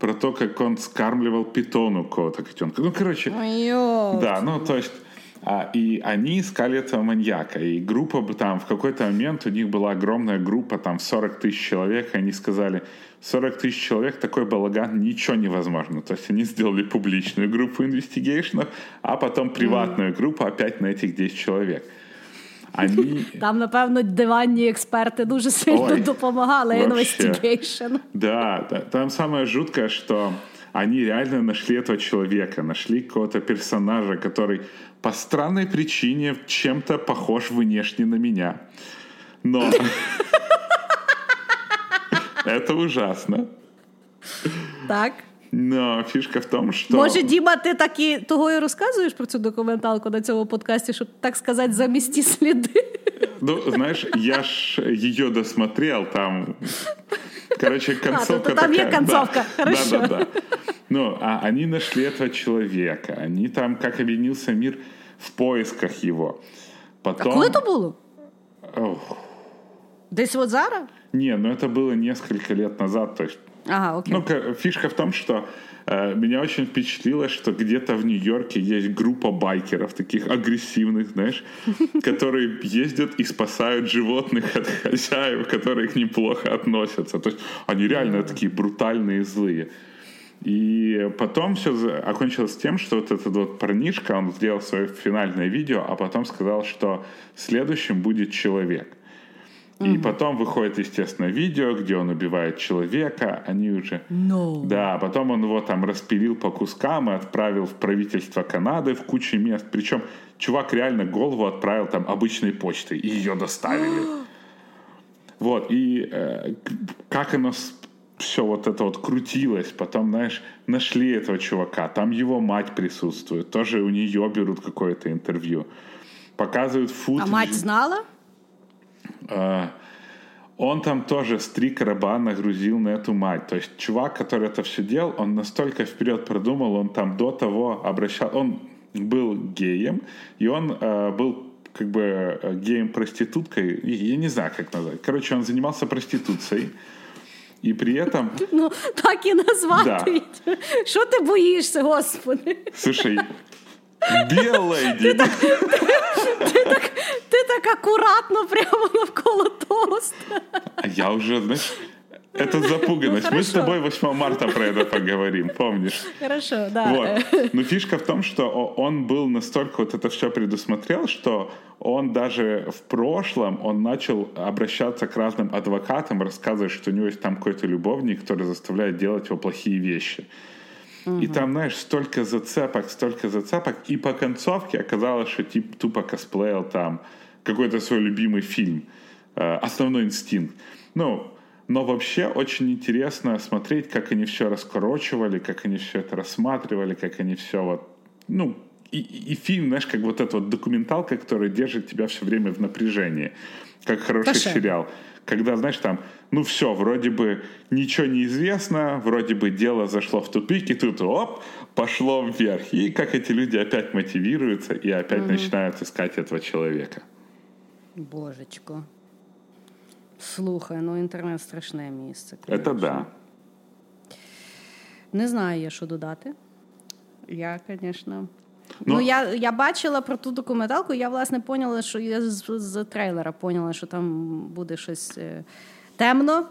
про то, как он скармливал питону кого-то котенка. Ну, короче... Ой, да, ну, то есть а, и они искали этого маньяка. И группа там в какой-то момент у них была огромная группа, там 40 тысяч человек, и они сказали, 40 тысяч человек, такой балаган, ничего невозможно. То есть они сделали публичную группу investigation ов, а потом приватную группу опять на этих 10 человек. Они... [LAUGHS] Там, напевно, диванні експерти дуже сильно Ой, допомагали investigation. Да, да, там самое жуткое, что они реально нашли этого человека, нашли какого-то персонажа, который по странной причине чем-то похож внешне на меня. Но [LAUGHS] это ужасно. Так. Но фішка в тому, що... Може, Діма, ти так і того і розказуєш про цю документалку на цьому подкасті, щоб, так сказати, замісті сліди. Ну, знаешь, я ж ее досмотрел, там... Короче, концовка а, там такая. концовка, да, хорошо. Да, да, да. Ну, а они нашли этого человека. Они там, как объединился мир в поисках его. Потом... А коли то було? Ох. Десь от зараз? Не, ну это было несколько лет назад. То есть Ага, окей. Ну, фишка в том, что э, меня очень впечатлило, что где-то в Нью-Йорке есть группа байкеров, таких агрессивных, знаешь, [LAUGHS] которые ездят и спасают животных от хозяев, которые к ним плохо относятся. То есть они реально такие брутальные и злые. И потом все окончилось тем, что вот этот вот парнишка, он сделал свое финальное видео, а потом сказал, что следующим будет человек. И потом выходит, естественно, видео, где он убивает человека. Они уже... No. Да, потом он его там распилил по кускам и отправил в правительство Канады в кучу мест. Причем чувак реально голову отправил там обычной почтой, и ее доставили. [GASPS] вот, и э, как оно все вот это вот крутилось. Потом, знаешь, нашли этого чувака. Там его мать присутствует. Тоже у нее берут какое-то интервью. Показывают фут. А мать знала? А, он там тоже с три короба нагрузил на эту мать. То есть чувак, который это все делал, он настолько вперед продумал, он там до того обращал... Он был геем, и он э, был как бы э, геем-проституткой, и я не знаю, как назвать. Короче, он занимался проституцией, и при этом... Ну, так і назвати. Що ти боїшся, господи? Слушай, Беллейди! Ти так акуратно прямо навколо тоста. А я уже, знаешь, это запуганность. Ну, Мы с тобой 8 марта про это поговорим, помнишь? Хорошо, да. Вот. Но фишка в том, что он был настолько вот это все предусмотрел, что он даже в прошлом, он начал обращаться к разным адвокатам, рассказывать, что у него есть там какой-то любовник, который заставляет делать его плохие вещи. И там, знаешь, столько зацепок, столько зацепок. И по концовке оказалось, что тип тупо косплеил там какой-то свой любимый фильм. э, «Основной инстинкт». Ну, но вообще очень интересно смотреть, как они все раскорочивали, как они все это рассматривали, как они все вот... Ну, и, и фильм, знаешь, как вот эта вот документалка, которая держит тебя все время в напряжении, как хороший Таша. сериал. Когда, знаешь, там, ну все, вроде бы ничего не известно, вроде бы дело зашло в тупик, и тут оп, пошло вверх. И как эти люди опять мотивируются и опять начинают искать этого человека. Божечко. Слухай, ну інтернет страшне місце. Это конечно. да. Не знаю я, що додати. Я, звісно. Ну- Ну, я, я бачила про ту документалку, я, власне, поняла, що я з, з трейлера поняла, що там буде щось е, темно.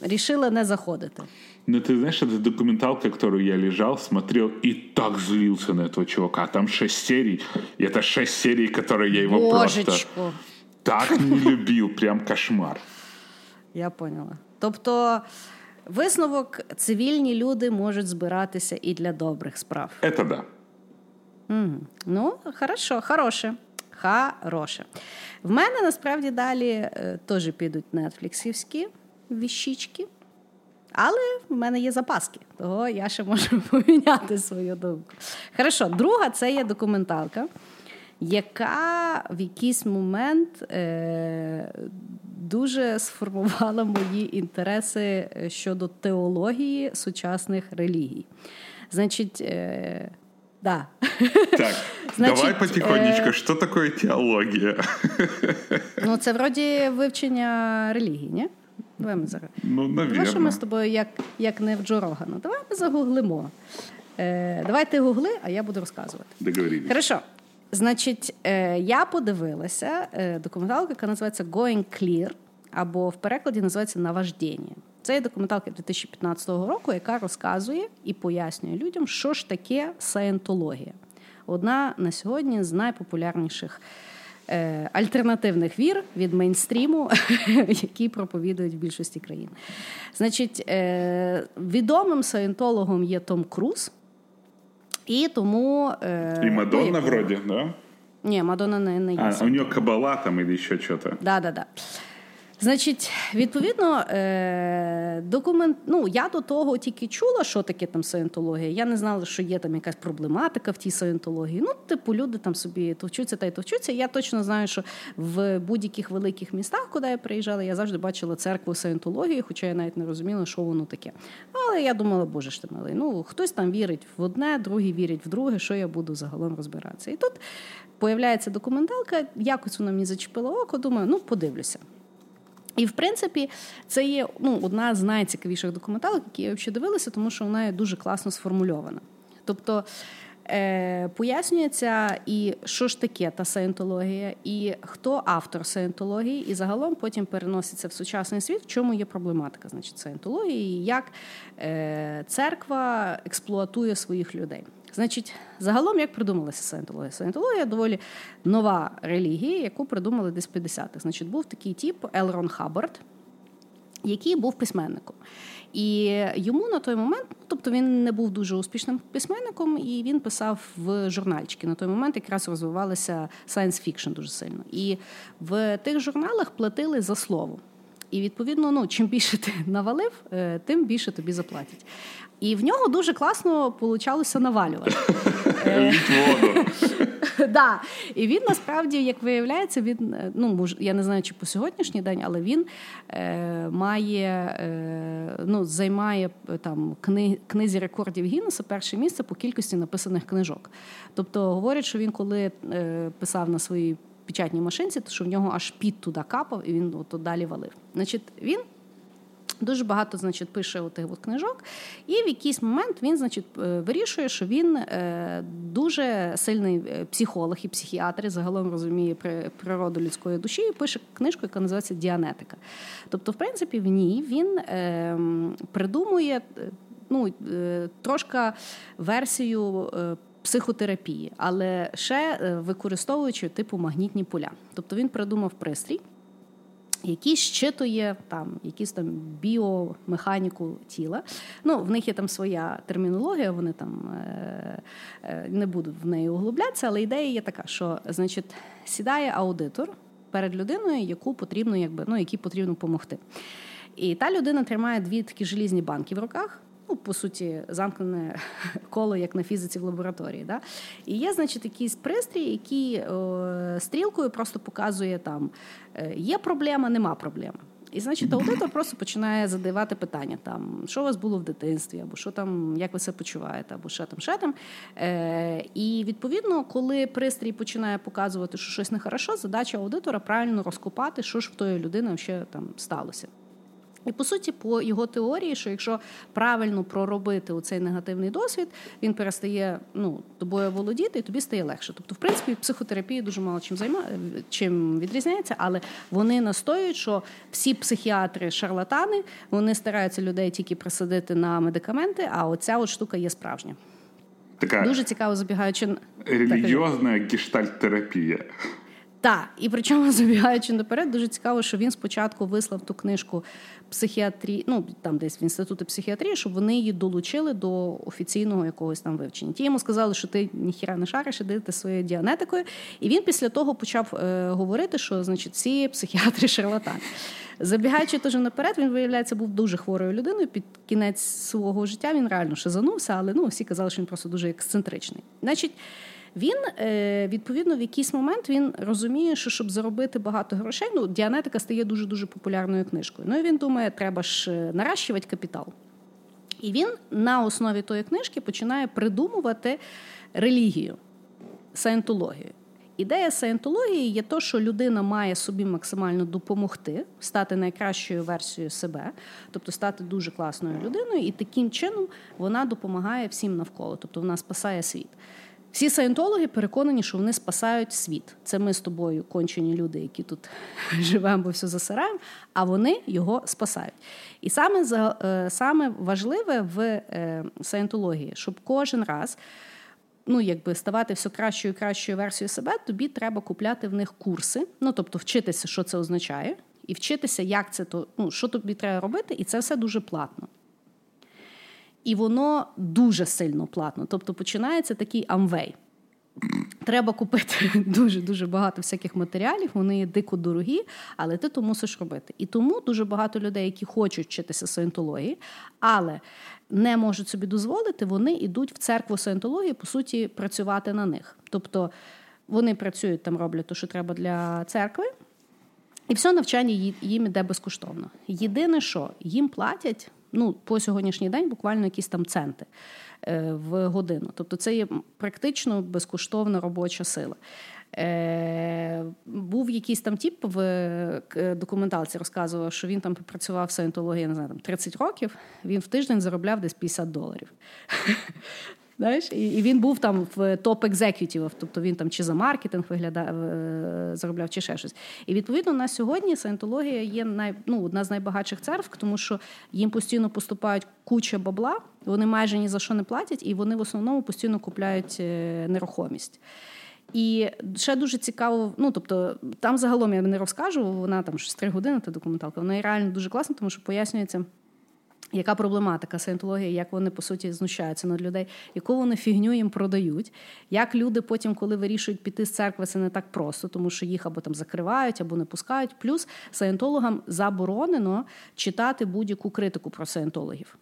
Рішила не заходити. Но ты знаешь, это документалка, которую я лежал, смотрел и так злился на этого чувака. Там шесть серий. И это шесть серий, которые я его просто Божечко. так не любил. Прям кошмар. Я поняла. Тобто, висновок цивільні люди можуть збиратися і для добрих справ. Это да. Мгм. Ну, хорошо, хороше. Хороше. В мене насправді далі е, теж підуть нетфліксівські віщички, але в мене є запаски, того я ще можу [LAUGHS] поміняти свою думку. Хорошо, друга це є документалка, яка в якийсь момент е, дуже сформувала мої інтереси е, щодо теології сучасних релігій. Значить, е, да. Так, [LAUGHS] Значит, давай потихонечку. э, Что такое теология? [LAUGHS] Ну, це вроді вивчення релігії, ні? Давай ми зараз. Ну, Давай, що ми з тобою, як, як не в Джо Рогана. Давай ми загуглимо. Е, давай ти гугли, а я буду розказувати. Договорились. Хорошо. Значить, е, я подивилася е, документалку, яка називається Going Clear, або в перекладі називається Наваждення. Це є документалка 2015 року, яка розказує і пояснює людям, що ж таке саєнтологія. Одна на сьогодні з найпопулярніших е, альтернативних вір від мейнстріму, [LAUGHS] які проповідують в більшості країн. Значить, е, відомим саєнтологом є Том Круз. І тому... Е, І Мадонна, вроді, да? Ні, Мадонна не, не є. А, у нього кабала там і ще щось. Да, да, да. Значить, відповідно, е, документ. Ну, я до того тільки чула, що таке там саєнтологія. Я не знала, що є там якась проблематика в тій саєнтології. Ну, типу, люди там собі товчуться та й товчуться. Я точно знаю, що в будь-яких великих містах, куди я приїжджала, я завжди бачила церкву саєнтології, хоча я навіть не розуміла, що воно таке. Але я думала, боже ж ти милий, ну хтось там вірить в одне, другий вірить в друге, що я буду загалом розбиратися. І тут появляється документалка, якось вона мені зачепила око, думаю, ну подивлюся. І, в принципі, це є ну, одна з найцікавіших документалок, які я взагалі дивилася, тому що вона є дуже класно сформульована. Тобто е, пояснюється, і що ж таке та саєнтологія, і хто автор саєнтології, і загалом потім переноситься в сучасний світ, в чому є проблематика значить, саєнтології, і як е, церква експлуатує своїх людей. Значить, загалом як придумалася саєнтологія? Саєнтологія доволі нова релігія, яку придумали десь в 50-х. Значить, був такий тип Елрон Хаббард, який був письменником. І йому на той момент, ну, тобто він не був дуже успішним письменником, і він писав в журнальчики. На той момент якраз розвивалася science fiction дуже сильно. І в тих журналах платили за слово. І відповідно, ну чим більше ти [LAUGHS] навалив, е, тим більше тобі заплатять. І в нього дуже класно получалося навалювати. [LAUGHS] [LAUGHS] Да. І він насправді, як виявляється, він ну я не знаю, чи по сьогоднішній день, але він е, має е, ну, займає там кни, книзі рекордів Гіннеса перше місце по кількості написаних книжок. Тобто говорять, що він коли е, писав на своїй печатній машинці, то що в нього аж під туди капав, і він от далі валив. Значить, він. Дуже багато, значить, пише отих от книжок, і в якийсь момент він, значить, е, вирішує, що він е, дуже сильний е, психолог і психіатр, і загалом розуміє природу людської душі, і пише книжку, яка називається Діанетика. Тобто, в принципі, в ній він ем, придумує ну, трошки версію. Психотерапії, але ще використовуючи типу магнітні поля. Тобто він придумав пристрій, який щитує там якісь там біомеханіку тіла. Ну, В них є там своя термінологія, вони там е, е, не буду в неї углублятися, але ідея є така, що значить, сідає аудитор перед людиною, яку потрібно, якби, ну, якій потрібно допомогти. І та людина тримає дві такі желізні банки в руках ну, по суті, замкнене [LAUGHS] коло, як на фізиці в лабораторії. Да? І є, значить, якийсь пристрій, який о, е, стрілкою просто показує там, е, є проблема, нема проблеми. І, значить, аудитор просто починає задавати питання, там, що у вас було в дитинстві, або що там, як ви себе почуваєте, або що там, що там. Е, І відповідно, коли пристрій починає показувати, що щось нехорошо, задача аудитора правильно розкопати, що ж в тої людини ще там сталося. І по суті, по його теорії, що якщо правильно проробити у цей негативний досвід, він перестає ну, тобою володіти, і тобі стає легше. Тобто, в принципі, психотерапія дуже мало чим займає, чим відрізняється, але вони настоюють, що всі психіатри шарлатани вони стараються людей тільки присадити на медикаменти, а оця от штука є справжня. Така дуже цікаво забігаючи релігіозна гештальт-терапія. Так, і причому [LAUGHS] забігаючи наперед, дуже цікаво, що він спочатку вислав ту книжку психіатрії, ну там десь в інституті психіатрії, щоб вони її долучили до офіційного якогось там вивчення. Ті йому сказали, що ти ніхіра не шариш, ідете своєю діанетикою. І він після того почав е, говорити, що значить всі психіатри [LAUGHS] шарлатани. Забігаючи теж наперед, він виявляється був дуже хворою людиною. Під кінець свого життя він реально шизанувся, але ну всі казали, що він просто дуже ексцентричний. Значить. Він е, відповідно в якийсь момент він розуміє, що щоб заробити багато грошей, ну діанетика стає дуже дуже популярною книжкою. Ну і він думає, треба ж е, наращувати капітал. І він на основі тої книжки починає придумувати релігію, саєнтологію. Ідея саєнтології є то, що людина має собі максимально допомогти стати найкращою версією себе, тобто стати дуже класною людиною, і таким чином вона допомагає всім навколо, тобто вона спасає світ. Всі саєнтологи переконані, що вони спасають світ. Це ми з тобою, кончені люди, які тут [LAUGHS] живемо, бо все засираємо, а вони його спасають. І саме е, саме важливе в е, саєнтології, щоб кожен раз ну, якби ставати все кращою і кращою версією себе, тобі треба купляти в них курси, ну тобто вчитися, що це означає, і вчитися, як це то, ну, що тобі треба робити, і це все дуже платно. І воно дуже сильно платно. Тобто починається такий амвей. Треба купити [LAUGHS] дуже-дуже багато всяких матеріалів, вони є дико дорогі, але ти то мусиш робити. І тому дуже багато людей, які хочуть вчитися саєнтології, але не можуть собі дозволити, вони йдуть в церкву саєнтології, по суті, працювати на них. Тобто вони працюють там, роблять те, що треба для церкви, і все навчання їм іде безкоштовно. Єдине, що їм платять ну, по сьогоднішній день буквально якісь там центи. Е, в годину. Тобто це є практично безкоштовна робоча сила. Е, Був якийсь там тіп в документалці, розказував, що він там працював в саєнтології, не знаю, там 30 років, він в тиждень заробляв десь 50 доларів. Знаєш, і, і він був там в top executive ів, тобто він там чи за маркетинг відповідав, е, заробляв, чи ще щось. І відповідно на сьогодні саєнтологія є най, ну, одна з найбагатших церкв, тому що їм постійно поступають куча бабла, вони майже ні за що не платять, і вони в основному постійно купляють е, нерухомість. І ще дуже цікаво, ну тобто, там загалом я не розкажу, вона там щось три години, та документалка, вона реально дуже класна, тому що пояснюється. Яка проблематика саєнтології, як вони по суті знущаються над людей, яку вони фігню їм продають? Як люди потім, коли вирішують піти з церкви, це не так просто, тому що їх або там закривають, або не пускають. Плюс саєнтологам заборонено читати будь-яку критику про саєнтологів.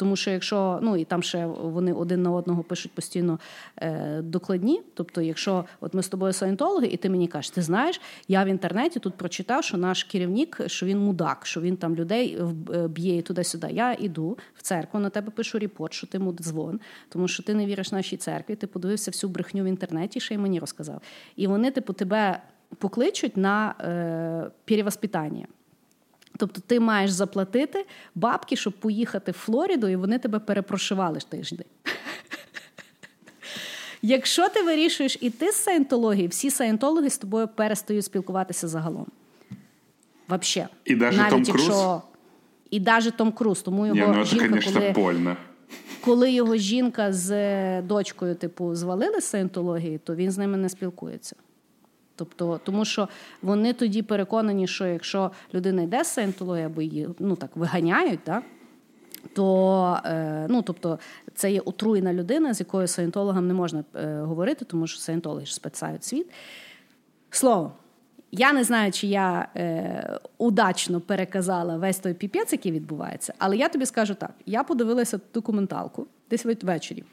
Тому що якщо ну і там ще вони один на одного пишуть постійно е, докладні. Тобто, якщо от ми з тобою саєнтологи, і ти мені кажеш, ти знаєш, я в інтернеті тут прочитав, що наш керівник, що він мудак, що він там людей е, б'є туди-сюди. Я іду в церкву, на тебе пишу репорт, що ти мудзвон, тому що ти не віриш нашій церкві, ти подивився всю брехню в інтернеті, ще й мені розказав. І вони, типу, тебе покличуть на е, перевоспитання. Тобто ти маєш заплатити бабки, щоб поїхати в Флориду, і вони тебе перепрошивали тиждень. Якщо ти вирішуєш іти з саєнтології, всі саєнтологи з тобою перестають спілкуватися загалом. Вообще. І навіть Том Круз? Якщо... І навіть Том Круз, тому його Не, ну, жінка, конечно, коли... больно. Коли його жінка з дочкою, типу, звалили з саєнтології, то він з ними не спілкується. Тобто, тому що вони тоді переконані, що якщо людина йде з саєнтології або її ну так виганяють, так, то е, ну, тобто, це є отруєна людина, з якою саєнтологам не можна е, говорити, тому що саєнтологи ж спецають світ. Слово, я не знаю, чи я е, удачно переказала весь той піпець, який відбувається, але я тобі скажу так: я подивилася документалку десь ввечері.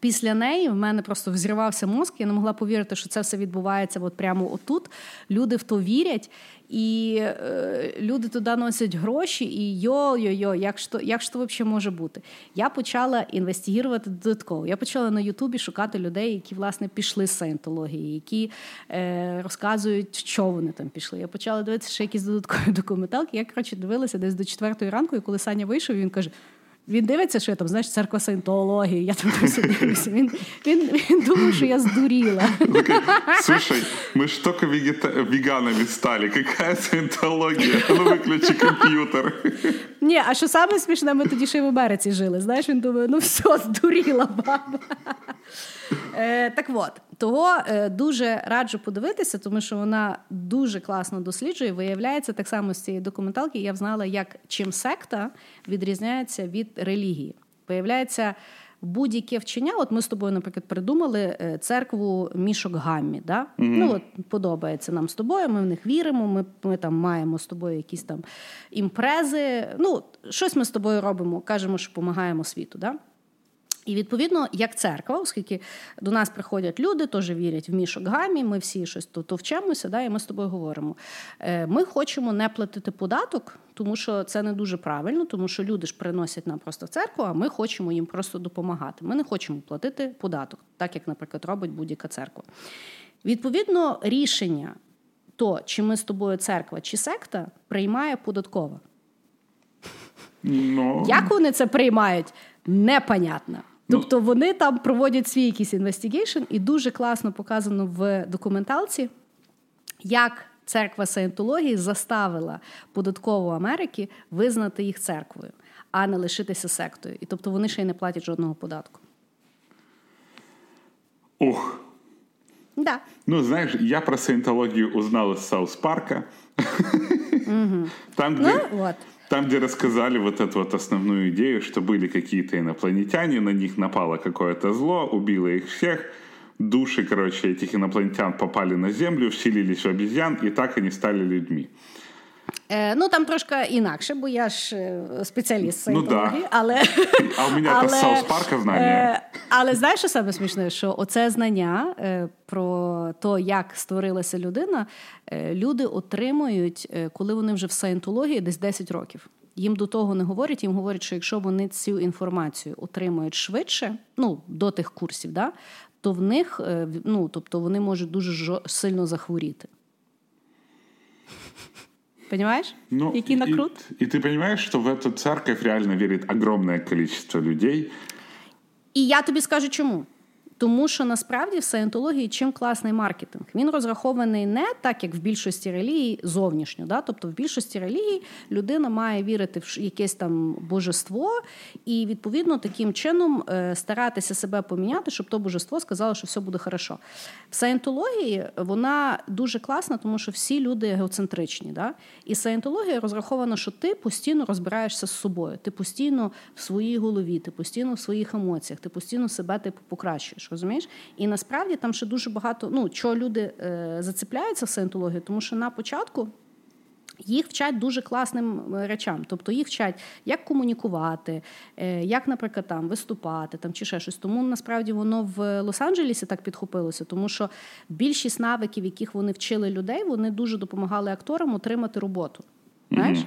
Після неї в мене просто взривався мозк. Я не могла повірити, що це все відбувається от прямо отут. Люди в то вірять, і е, люди туди носять гроші. І йо-йо-йо, як ж як ж взагалі може бути? Я почала інвестигувати додатково. Я почала на Ютубі шукати людей, які власне пішли з саєнтології, які е, розказують, що вони там пішли. Я почала дивитися ще якісь додаткові документалки. Я коротше дивилася десь до четвертої ранку, і коли Саня вийшов, він каже. Він дивиться, що я там, знаєш, церква саєнтології, я там дивлюся. Він, він, він думав, що я здуріла. Слушай, ми ж тільки вегета... веганами стали. Яка саєнтологія? Ну виключи комп'ютер. Ні, а що саме смішне, ми тоді ще й в Америці жили. Знаєш, він думає, ну все, здуріла баба. Е, Так от, того е, дуже раджу подивитися, тому що вона дуже класно досліджує. Виявляється, так само з цієї документалки я знала, як чим секта відрізняється від релігії. Виявляється, будь-яке вчення. От ми з тобою, наприклад, придумали е, церкву мішок гаммі. Да? Mm-hmm. Ну от подобається нам з тобою. Ми в них віримо. Ми ми там маємо з тобою якісь там імпрези. Ну, щось ми з тобою робимо, кажемо, що допомагаємо світу. Да? І відповідно, як церква, оскільки до нас приходять люди, теж вірять в мішок гамі, ми всі щось то вчимося, да, і ми з тобою говоримо. Е, ми хочемо не платити податок, тому що це не дуже правильно, тому що люди ж приносять нам просто в церкву, а ми хочемо їм просто допомагати. Ми не хочемо платити податок, так як, наприклад, робить будь-яка церква. Відповідно, рішення, то чи ми з тобою церква чи секта, приймає податкова. Ну. Ну. Як вони це приймають? Непонятно. Ну. Тобто вони там проводять свій якийсь investigation, і дуже класно показано в документалці, як церква саєнтології заставила податкову Америки визнати їх церквою, а не лишитися сектою. І тобто вони ще й не платять жодного податку. Ух. Да. Ну, знаешь, я про саентологию узнал из Саус Парка. Там, где... Там, где рассказали вот эту вот основную идею, что были какие-то инопланетяне, на них напало какое-то зло, убило их всех, души, короче, этих инопланетян попали на Землю, вселились в обезьян, и так они стали людьми. Е, ну там трошки інакше, бо я ж е, спеціаліст з Ну, да. але [LAUGHS] А у меня это Саус Парка знання. Е, але знаєш, що саме смішне? Що оце знання е, про те, як створилася людина, е, люди отримують, е, коли вони вже в саєнтології, десь 10 років. Їм до того не говорять, їм говорять, що якщо вони цю інформацію отримують швидше, ну до тих курсів, да, то в них е, ну, тобто вони можуть дуже сильно захворіти. Понимаешь? Ну, Який накрут? И, и ты понимаешь, что в эту церковь реально верит огромное количество людей. І я тобі скажу чому. Тому що насправді в саєнтології чим класний маркетинг. Він розрахований не так, як в більшості релігій зовнішньо. Да? Тобто в більшості релігій людина має вірити в якесь там божество, і відповідно таким чином е, старатися себе поміняти, щоб то божество сказало, що все буде хорошо. В саєнтології вона дуже класна, тому що всі люди егоцентричні. Да? І саєнтологія розрахована, що ти постійно розбираєшся з собою, ти постійно в своїй голові, ти постійно в своїх емоціях, ти постійно себе типу покращуєш, розумієш? І насправді там ще дуже багато. Ну чого люди е, зацепляються в саєнтологію, тому що на початку. Їх вчать дуже класним е, речам, тобто їх вчать, як комунікувати, е, як, наприклад, там виступати там чи ще щось. Тому насправді воно в Лос-Анджелесі так підхопилося, тому що більшість навиків, яких вони вчили людей, вони дуже допомагали акторам отримати роботу. Знаєш?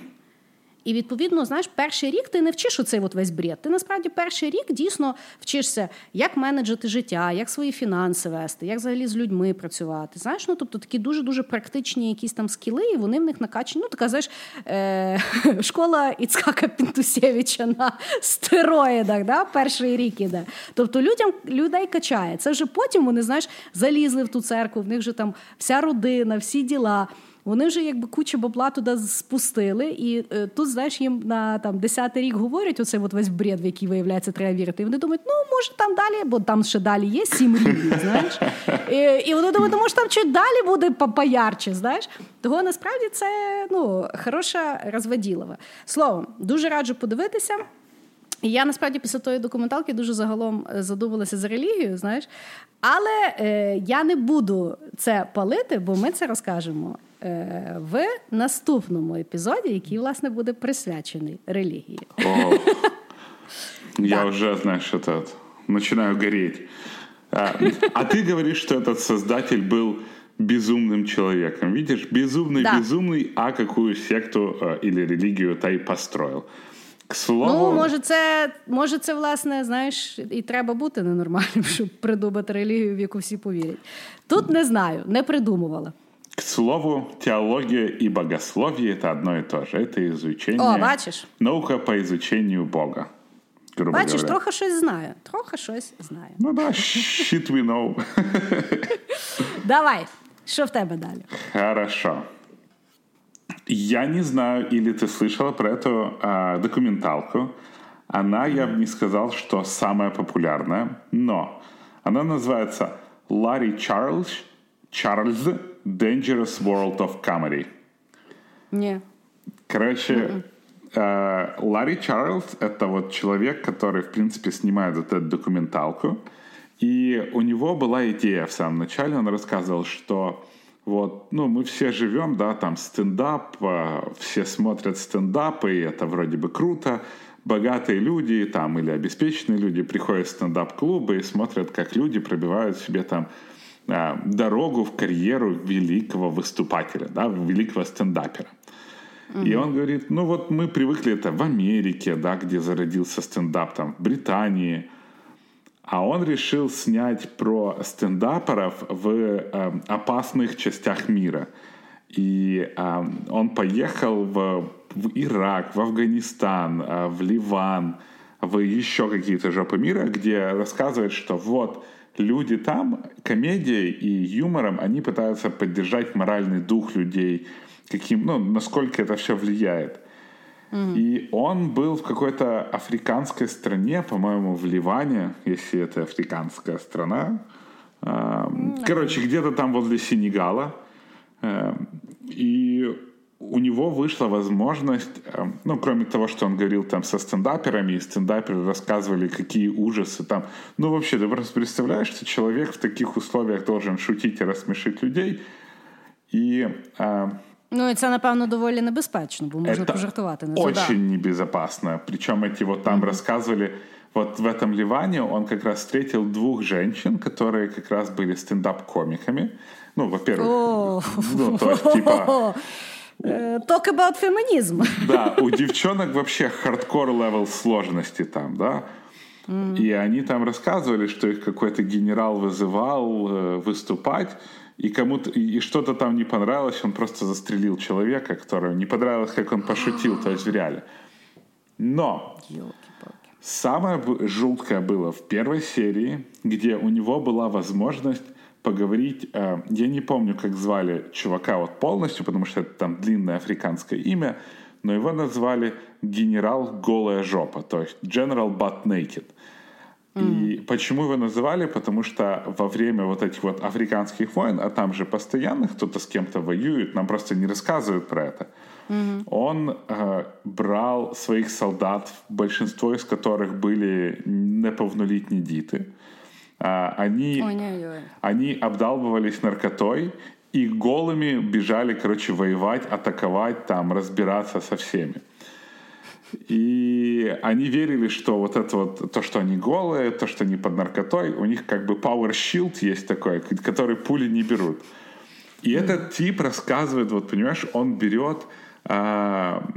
І відповідно, знаєш, перший рік ти не вчиш оцей от весь бред. Ти насправді перший рік дійсно вчишся, як менеджити життя, як свої фінанси вести, як взагалі з людьми працювати. Знаєш, ну тобто такі дуже дуже практичні якісь там скіли, і вони в них накачані. Ну, така знаєш, е- [LAUGHS] школа Іцкака Пінтусєвича на стероїдах, да? перший рік іде. Тобто людям людей качає. Це вже потім вони, знаєш, залізли в ту церкву, в них вже там вся родина, всі діла. Вони вже якби кучу бабла туди спустили, і е, тут, знаєш, їм на там 10-й рік говорять оцей от весь бред, в який виявляється, треба вірити. І вони думають, ну може там далі, бо там ще далі є сім рівнів, [LAUGHS] знаєш. І, і вони думають, ну може там чуть далі буде по- поярче, знаєш. Того насправді це ну, хороша розводілова. Словом, дуже раджу подивитися. І я насправді після тої документалки дуже загалом е, задумалася за релігію, знаєш. Але е, я не буду це палити, бо ми це розкажемо в наступному епізоді, який, власне, буде присвячений релігії. О, Я Да. уже, знаешь, этот, начинаю гореть. А, а ты говоришь, что этот создатель был безумным человеком. Видишь, безумный, Да. безумный, а какую секту э, или религию-то и построил. К слову, Ну, може, це, може, це, власне, знаєш, і треба бути ненормальним, [LAUGHS] щоб придумати релігію, в яку всі повірять. Тут не знаю, не придумувала. К слову, теология и богословие это одно и то же. Это изучение. О, бачиш? Наука по изучению Бога. Грубо Бачиш, говоря. трохи щось знаю. Трохи щось знаю. Ну да, shit we know. [LAUGHS] Давай, що в тебе далі? Хорошо. Я не знаю, или ты слышала про эту а, документалку. Она, я бы не сказал, что самая популярная, но она называется Ларри Чарльз, Чарльз Dangerous World of Comedy. Ні. Короче, э, Ларри Чарльз — это вот человек, который, в принципе, снимает вот эту документалку. И у него была идея в самом начале, он рассказывал, что вот, ну, мы все живем, да, там стендап, э, все смотрят стендап, и это вроде бы круто. Богатые люди там или обеспеченные люди приходят в стендап-клубы и смотрят, как люди пробивают себе там дорогу в карьеру великого выступателя, да, великого стендапера. И он говорит, ну вот мы привыкли это в Америке, да, где зародился стендап, там, в Британии. А он решил снять про стендаперов в э, опасных частях мира. И э, он поехал в, в Ирак, в Афганистан, э, в Ливан, в еще какие-то жопы мира, где рассказывает, что вот люди там комедией и юмором, они пытаются поддержать моральный дух людей, каким, ну, насколько это все влияет. И он был в какой-то африканской стране, по-моему, в Ливане, если это африканская страна. Короче, где-то там возле Сенегала. И у него вышла возможность, ну, кроме того, что он говорил там со стендаперами, и стендаперы рассказывали, какие ужасы там. Ну, вообще, ты просто представляешь, что человек в таких условиях должен шутить и рассмешить людей. І, а, Ну, і це, напевно, доволі небезпечно, бо можна пожартувати. Не очень небезопасно. Причем эти вот там mm-hmm. рассказывали, вот в этом Ливане он как раз встретил двух женщин, которые как раз были стендап-комиками. Ну, во-первых, oh. ну, то есть, типа... [LAUGHS] Э, talk about феминизм. Да, у девчонок вообще hardcore level сложности там, да. Mm. И они там рассказывали, что их какой-то генерал вызывал э, выступать, и кому-то и что-то там не понравилось, он просто застрелил человека, которому не понравилось, как он пошутил, то есть в реале. Но самое жуткое было в первой серии, где у него была возможность поговорить. Э, я не помню, как звали чувака вот полностью, потому что это там длинное африканское имя, но его назвали генерал голая жопа, то есть General Butt Naked. И почему его называли? Потому что во время вот этих вот африканских войн, а там же постоянно кто-то с кем-то воюет, нам просто не рассказывают про это. Mm-hmm. Он э, брал своих солдат, большинство из которых были неповнолетние Э, они, Ой-ой-ой. они обдалбывались наркотой и голыми бежали, короче, воевать, атаковать, там, разбираться со всеми. И они верили, что вот это вот, то, что они голые, то, что они под наркотой, у них как бы power shield есть такой, который пули не берут. И этот тип рассказывает, вот понимаешь, он берет а,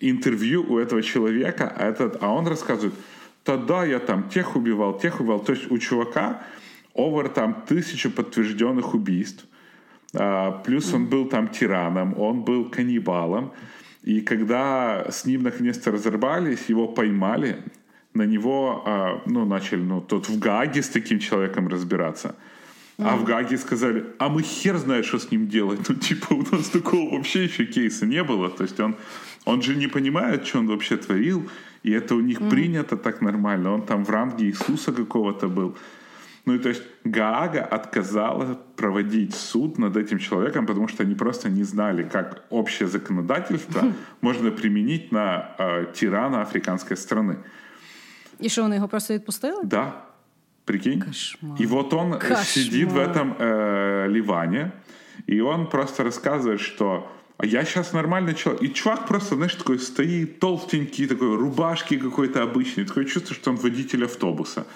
интервью у этого человека, а, этот, а он рассказывает, тогда я там тех убивал, тех убивал. То есть у чувака over там тысячу подтвержденных убийств. А, плюс он был там тираном, он был каннибалом. И когда с ним наконец-то разорвались, его поймали, на него, а, ну, начали, ну, тот в Гаге с таким человеком разбираться. Mm-hmm. А в Гаге сказали, а мы хер знает, что с ним делать. Ну, типа, у нас такого вообще еще кейса не было. То есть он, он же не понимает, что он вообще творил. И это у них mm-hmm. принято так нормально. Он там в ранге Иисуса какого-то был. Ну и то есть Гаага отказала проводить суд над этим человеком, потому что они просто не знали, как общее законодательство можно применить на э, тирана африканской страны. И что, вони його просто відпустили? Да. Прикинь? Кошмар. И вот он Кошмар. сидит в этом э, Ливане, и он просто рассказывает, что а я сейчас нормальный человек. И чувак просто, знаешь, такой стоит, толстенький, такой, рубашки какой-то обычный. Такое чувство, что он водитель автобуса.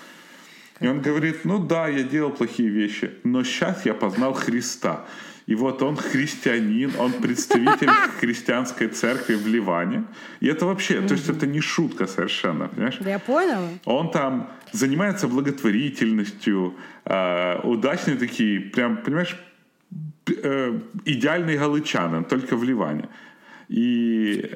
И он говорит, ну да, я делал плохие вещи, но сейчас я познал Христа. И вот он христианин, он представитель [LAUGHS] христианской церкви в Ливане. И это вообще, то есть это не шутка совершенно, понимаешь? Да я понял. Он там занимается благотворительностью, э, удачный такие, прям, понимаешь, идеальный галычанин, только в Ливане. И,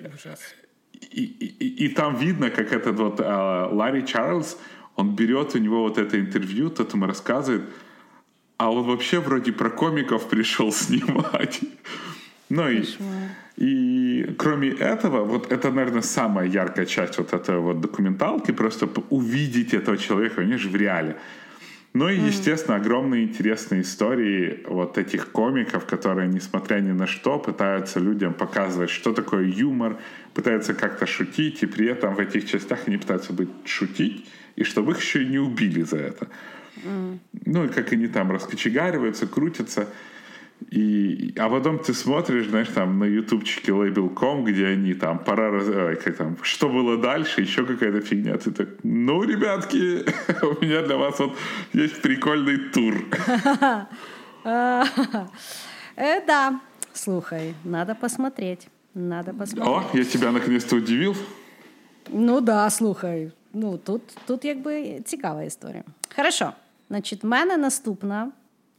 и, и, и там видно, как этот вот э, Ларри Чарльз, он берет у него вот это интервью, тот ему рассказывает, а он вообще вроде про комиков пришел [LAUGHS] снимать. Ну и, и кроме этого, вот это, наверное, самая яркая часть вот этой вот документалки, просто увидеть этого человека, они же в реале. Ну и, естественно, огромные интересные истории вот этих комиков, которые, несмотря ни на что, пытаются людям показывать, что такое юмор, пытаются как-то шутить, и при этом в этих частях они пытаются быть шутить, и чтобы их еще и не убили за это. Mm. Ну, и как они там раскочегариваются, крутятся. И, а потом ты смотришь, знаешь, там на ютубчике Label.com, где они там, пора, раз... Ой, как там, что было дальше, еще какая-то фигня. Ты так, ну, ребятки, [LAUGHS] у меня для вас вот есть прикольный тур. [LAUGHS] Э, да, слухай, надо посмотреть. Надо посмотреть. О, я тебя наконец-то удивил. Ну да, слухай. Ну, тут тут якби цікава історія. Хорошо. Значить, в мене наступна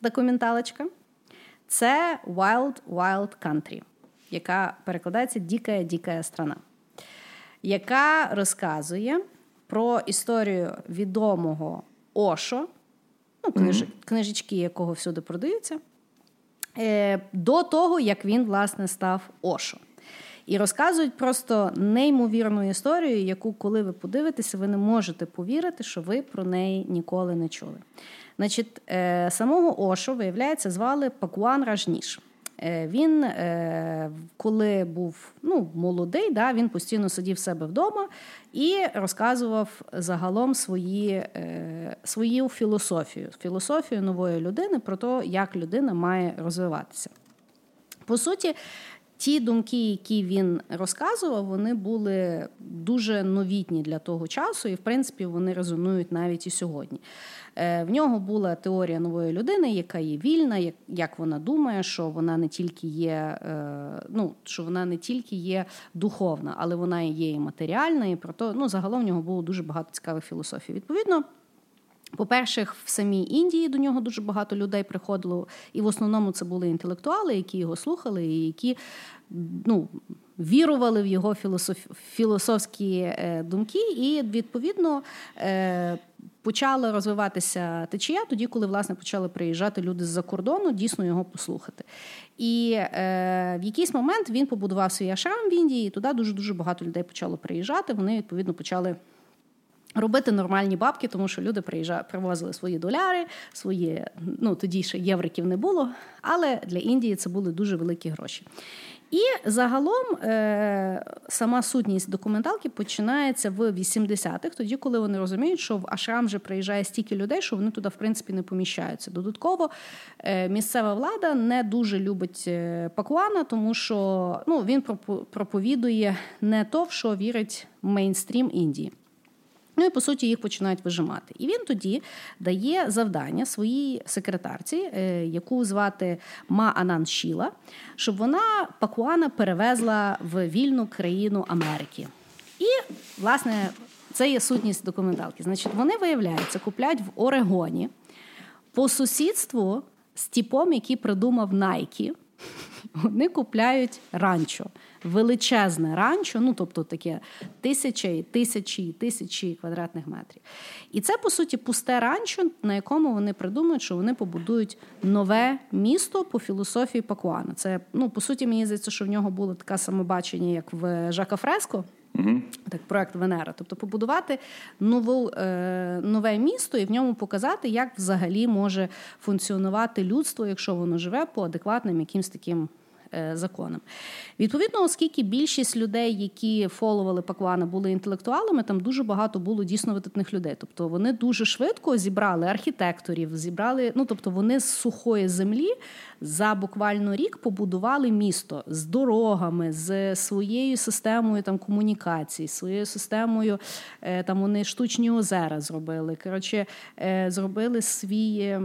документалочка це Wild Wild Country, яка перекладається Діка Діка страна, яка розказує про історію відомого Ошо, ну, книж, mm-hmm. книжечки, якого всюди продаються, е, до того, як він, власне, став Ошо. І розказують просто неймовірну історію, яку, коли ви подивитеся, ви не можете повірити, що ви про неї ніколи не чули. Значить, е, самого Ошу, виявляється, звали Пакуан Ражніш. Е, він, е, коли був ну, молодий, да, він постійно сидів в себе вдома і розказував загалом свої, свою філософію, філософію нової людини про те, як людина має розвиватися. По суті, ті думки, які він розказував, вони були дуже новітні для того часу, і в принципі вони резонують навіть і сьогодні. Е, в нього була теорія нової людини, яка є вільна, як вона думає, що вона не тільки є, е, ну що вона не тільки є духовна, але вона є і матеріальна, і про то ну загалом в нього було дуже багато цікавих філософій. Відповідно. По-перше, в самій Індії до нього дуже багато людей приходило, і в основному це були інтелектуали, які його слухали, і які ну, вірували в його філософ... філософські е, думки, і відповідно почала розвиватися течія тоді, коли власне почали приїжджати люди з-за кордону, дійсно його послухати. І е, в якийсь момент він побудував свій ашрам в Індії, і туди дуже дуже багато людей почало приїжджати. Вони відповідно почали. Робити нормальні бабки, тому що люди приїжджали, привозили свої доляри, свої ну тоді ще євриків не було. Але для Індії це були дуже великі гроші. І загалом е, сама сутність документалки починається в 80-х, тоді, коли вони розуміють, що в Ашрам вже приїжджає стільки людей, що вони туди в принципі не поміщаються. Додатково е, місцева влада не дуже любить е, Пакуана, тому що ну, він проповідує не то, в що вірить мейнстрім Індії. Ну і по суті їх починають вижимати. І він тоді дає завдання своїй секретарці, е, яку звати Ма Анан Шіла, щоб вона Пакуана перевезла в вільну країну Америки. І, власне, це є сутність документалки. Значить, вони виявляються, купляють в Орегоні по сусідству з типом, який придумав Найкі. Вони купляють ранчо величезне ранчо, ну тобто таке тисячі тисячі тисячі квадратних метрів. І це, по суті, пусте ранчо, на якому вони придумають, що вони побудують нове місто по філософії Пакуана. Це, ну, по суті, мені здається, що в нього було таке самобачення, як в Жака Фреско. Uh Так, проект Венера, тобто побудувати нову, е, нове місто і в ньому показати, як взагалі може функціонувати людство, якщо воно живе по адекватним якимсь таким Е, законам. Відповідно, оскільки більшість людей, які фоловали Паквана, були інтелектуалами, там дуже багато було дійсно видатних людей. Тобто вони дуже швидко зібрали архітекторів, зібрали, ну тобто вони з сухої землі за буквально рік побудували місто з дорогами, з своєю системою там комунікацій, своєю системою е, там вони штучні озера зробили. Коротше, е, зробили свій.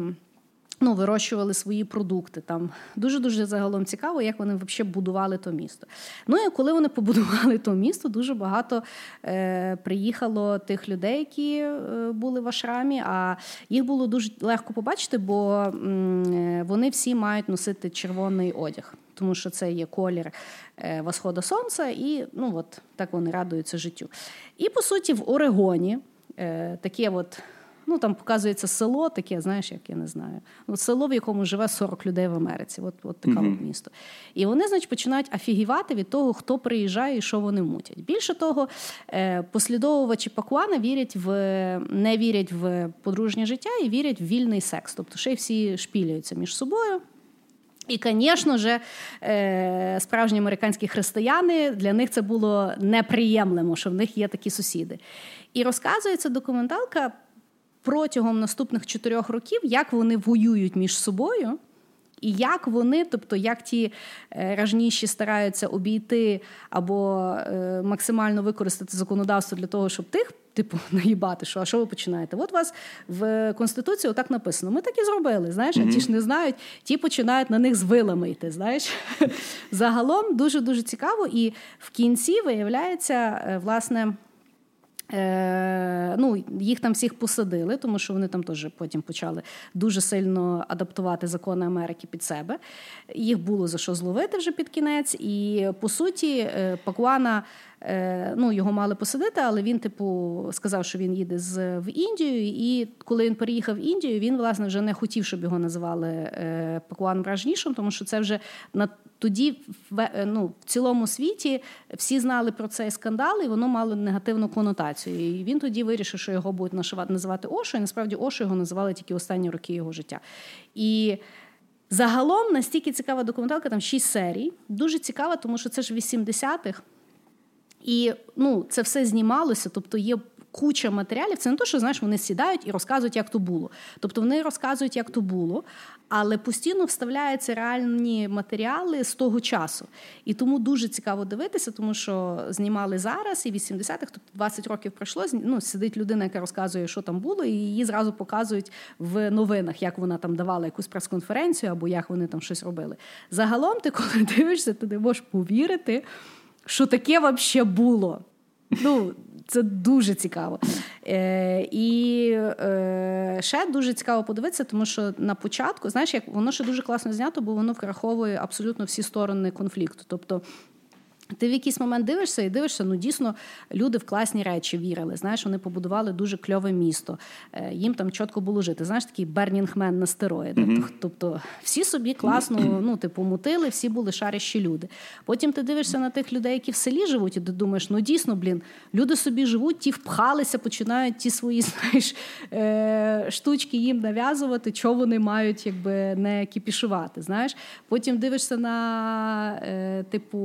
Ну, вирощували свої продукти. Там дуже дуже загалом цікаво, як вони взагалі будували то місто. Ну і коли вони побудували то місто, дуже багато е, приїхало тих людей, які е, були в Ашрамі. А їх було дуже легко побачити, бо м, вони всі мають носити червоний одяг. Тому що це є колір е, восходу сонця, і ну от так вони радуються життю. І по суті, в Орегоні е, таке от Ну там показується село, таке, знаєш, як я не знаю. От село, в якому живе 40 людей в Америці. От от таке mm-hmm. місто. І вони, значить, починають афігівати від того, хто приїжджає і що вони мутять. Більше того, е, послідовувачі Пакуана вірять в не вірять в подружнє життя і вірять в вільний секс. Тобто ще й всі шпіляються між собою. І, звісно ж, е, справжні американські християни для них це було неприємлемо, що в них є такі сусіди. І розказується документалка протягом наступних чотирьох років, як вони воюють між собою. І як вони, тобто як ті е, ражніші стараються обійти або е, максимально використати законодавство для того, щоб тих, типу, [LAUGHS] наїбати, що а що ви починаєте? От у вас в Конституції отак написано. Ми так і зробили. Знаєш, а ті ж не знають, ті починають на них з вилами йти. Знаєш, [LAUGHS] загалом дуже дуже цікаво, і в кінці виявляється, е, власне. Е, ну, Їх там всіх посадили, тому що вони там теж потім почали дуже сильно адаптувати закони Америки під себе. Їх було за що зловити вже під кінець. І по суті, е, Пакуана ну, його мали посадити, але він, типу, сказав, що він їде з, в Індію. І коли він переїхав в Індію, він, власне, вже не хотів, щоб його називали е, Пакуан Бражнішем, тому що це вже на тоді в, е, ну, в цілому світі всі знали про цей скандал, і воно мало негативну конотацію. І він тоді вирішив, що його будуть називати Ошо, і насправді Ошо його називали тільки останні роки його життя. І Загалом настільки цікава документалка, там шість серій. Дуже цікава, тому що це ж 80-х. І ну, це все знімалося, тобто є куча матеріалів. Це не то, що знаєш, вони сідають і розказують, як то було. Тобто вони розказують, як то було, але постійно вставляються реальні матеріали з того часу. І тому дуже цікаво дивитися, тому що знімали зараз і 80-х, тобто 20 років пройшло. Ну, сидить людина, яка розказує, що там було, і її зразу показують в новинах, як вона там давала якусь прес-конференцію або як вони там щось робили. Загалом, ти коли [LAUGHS] дивишся, ти не можеш повірити, що таке взагалі було. Ну, це дуже цікаво. Е, І е, ще дуже цікаво подивитися, тому що на початку, знаєш, як воно ще дуже класно знято, бо воно враховує абсолютно всі сторони конфлікту. Тобто ти в якийсь момент дивишся і дивишся, ну дійсно люди в класні речі вірили. Знаєш, вони побудували дуже кльове місто. Е, їм там чітко було жити. Знаєш, такий бернінгмен на стероїдах. Mm-hmm. Тобто всі собі класно ну, типу, мутили, всі були шарящі люди. Потім ти дивишся на тих людей, які в селі живуть, і ти думаєш, ну дійсно, блін, люди собі живуть, ті впхалися, починають ті свої [LAUGHS] знаєш, е, штучки їм нав'язувати, чого вони мають якби не кіпішувати. Знаєш, Потім дивишся на е, типу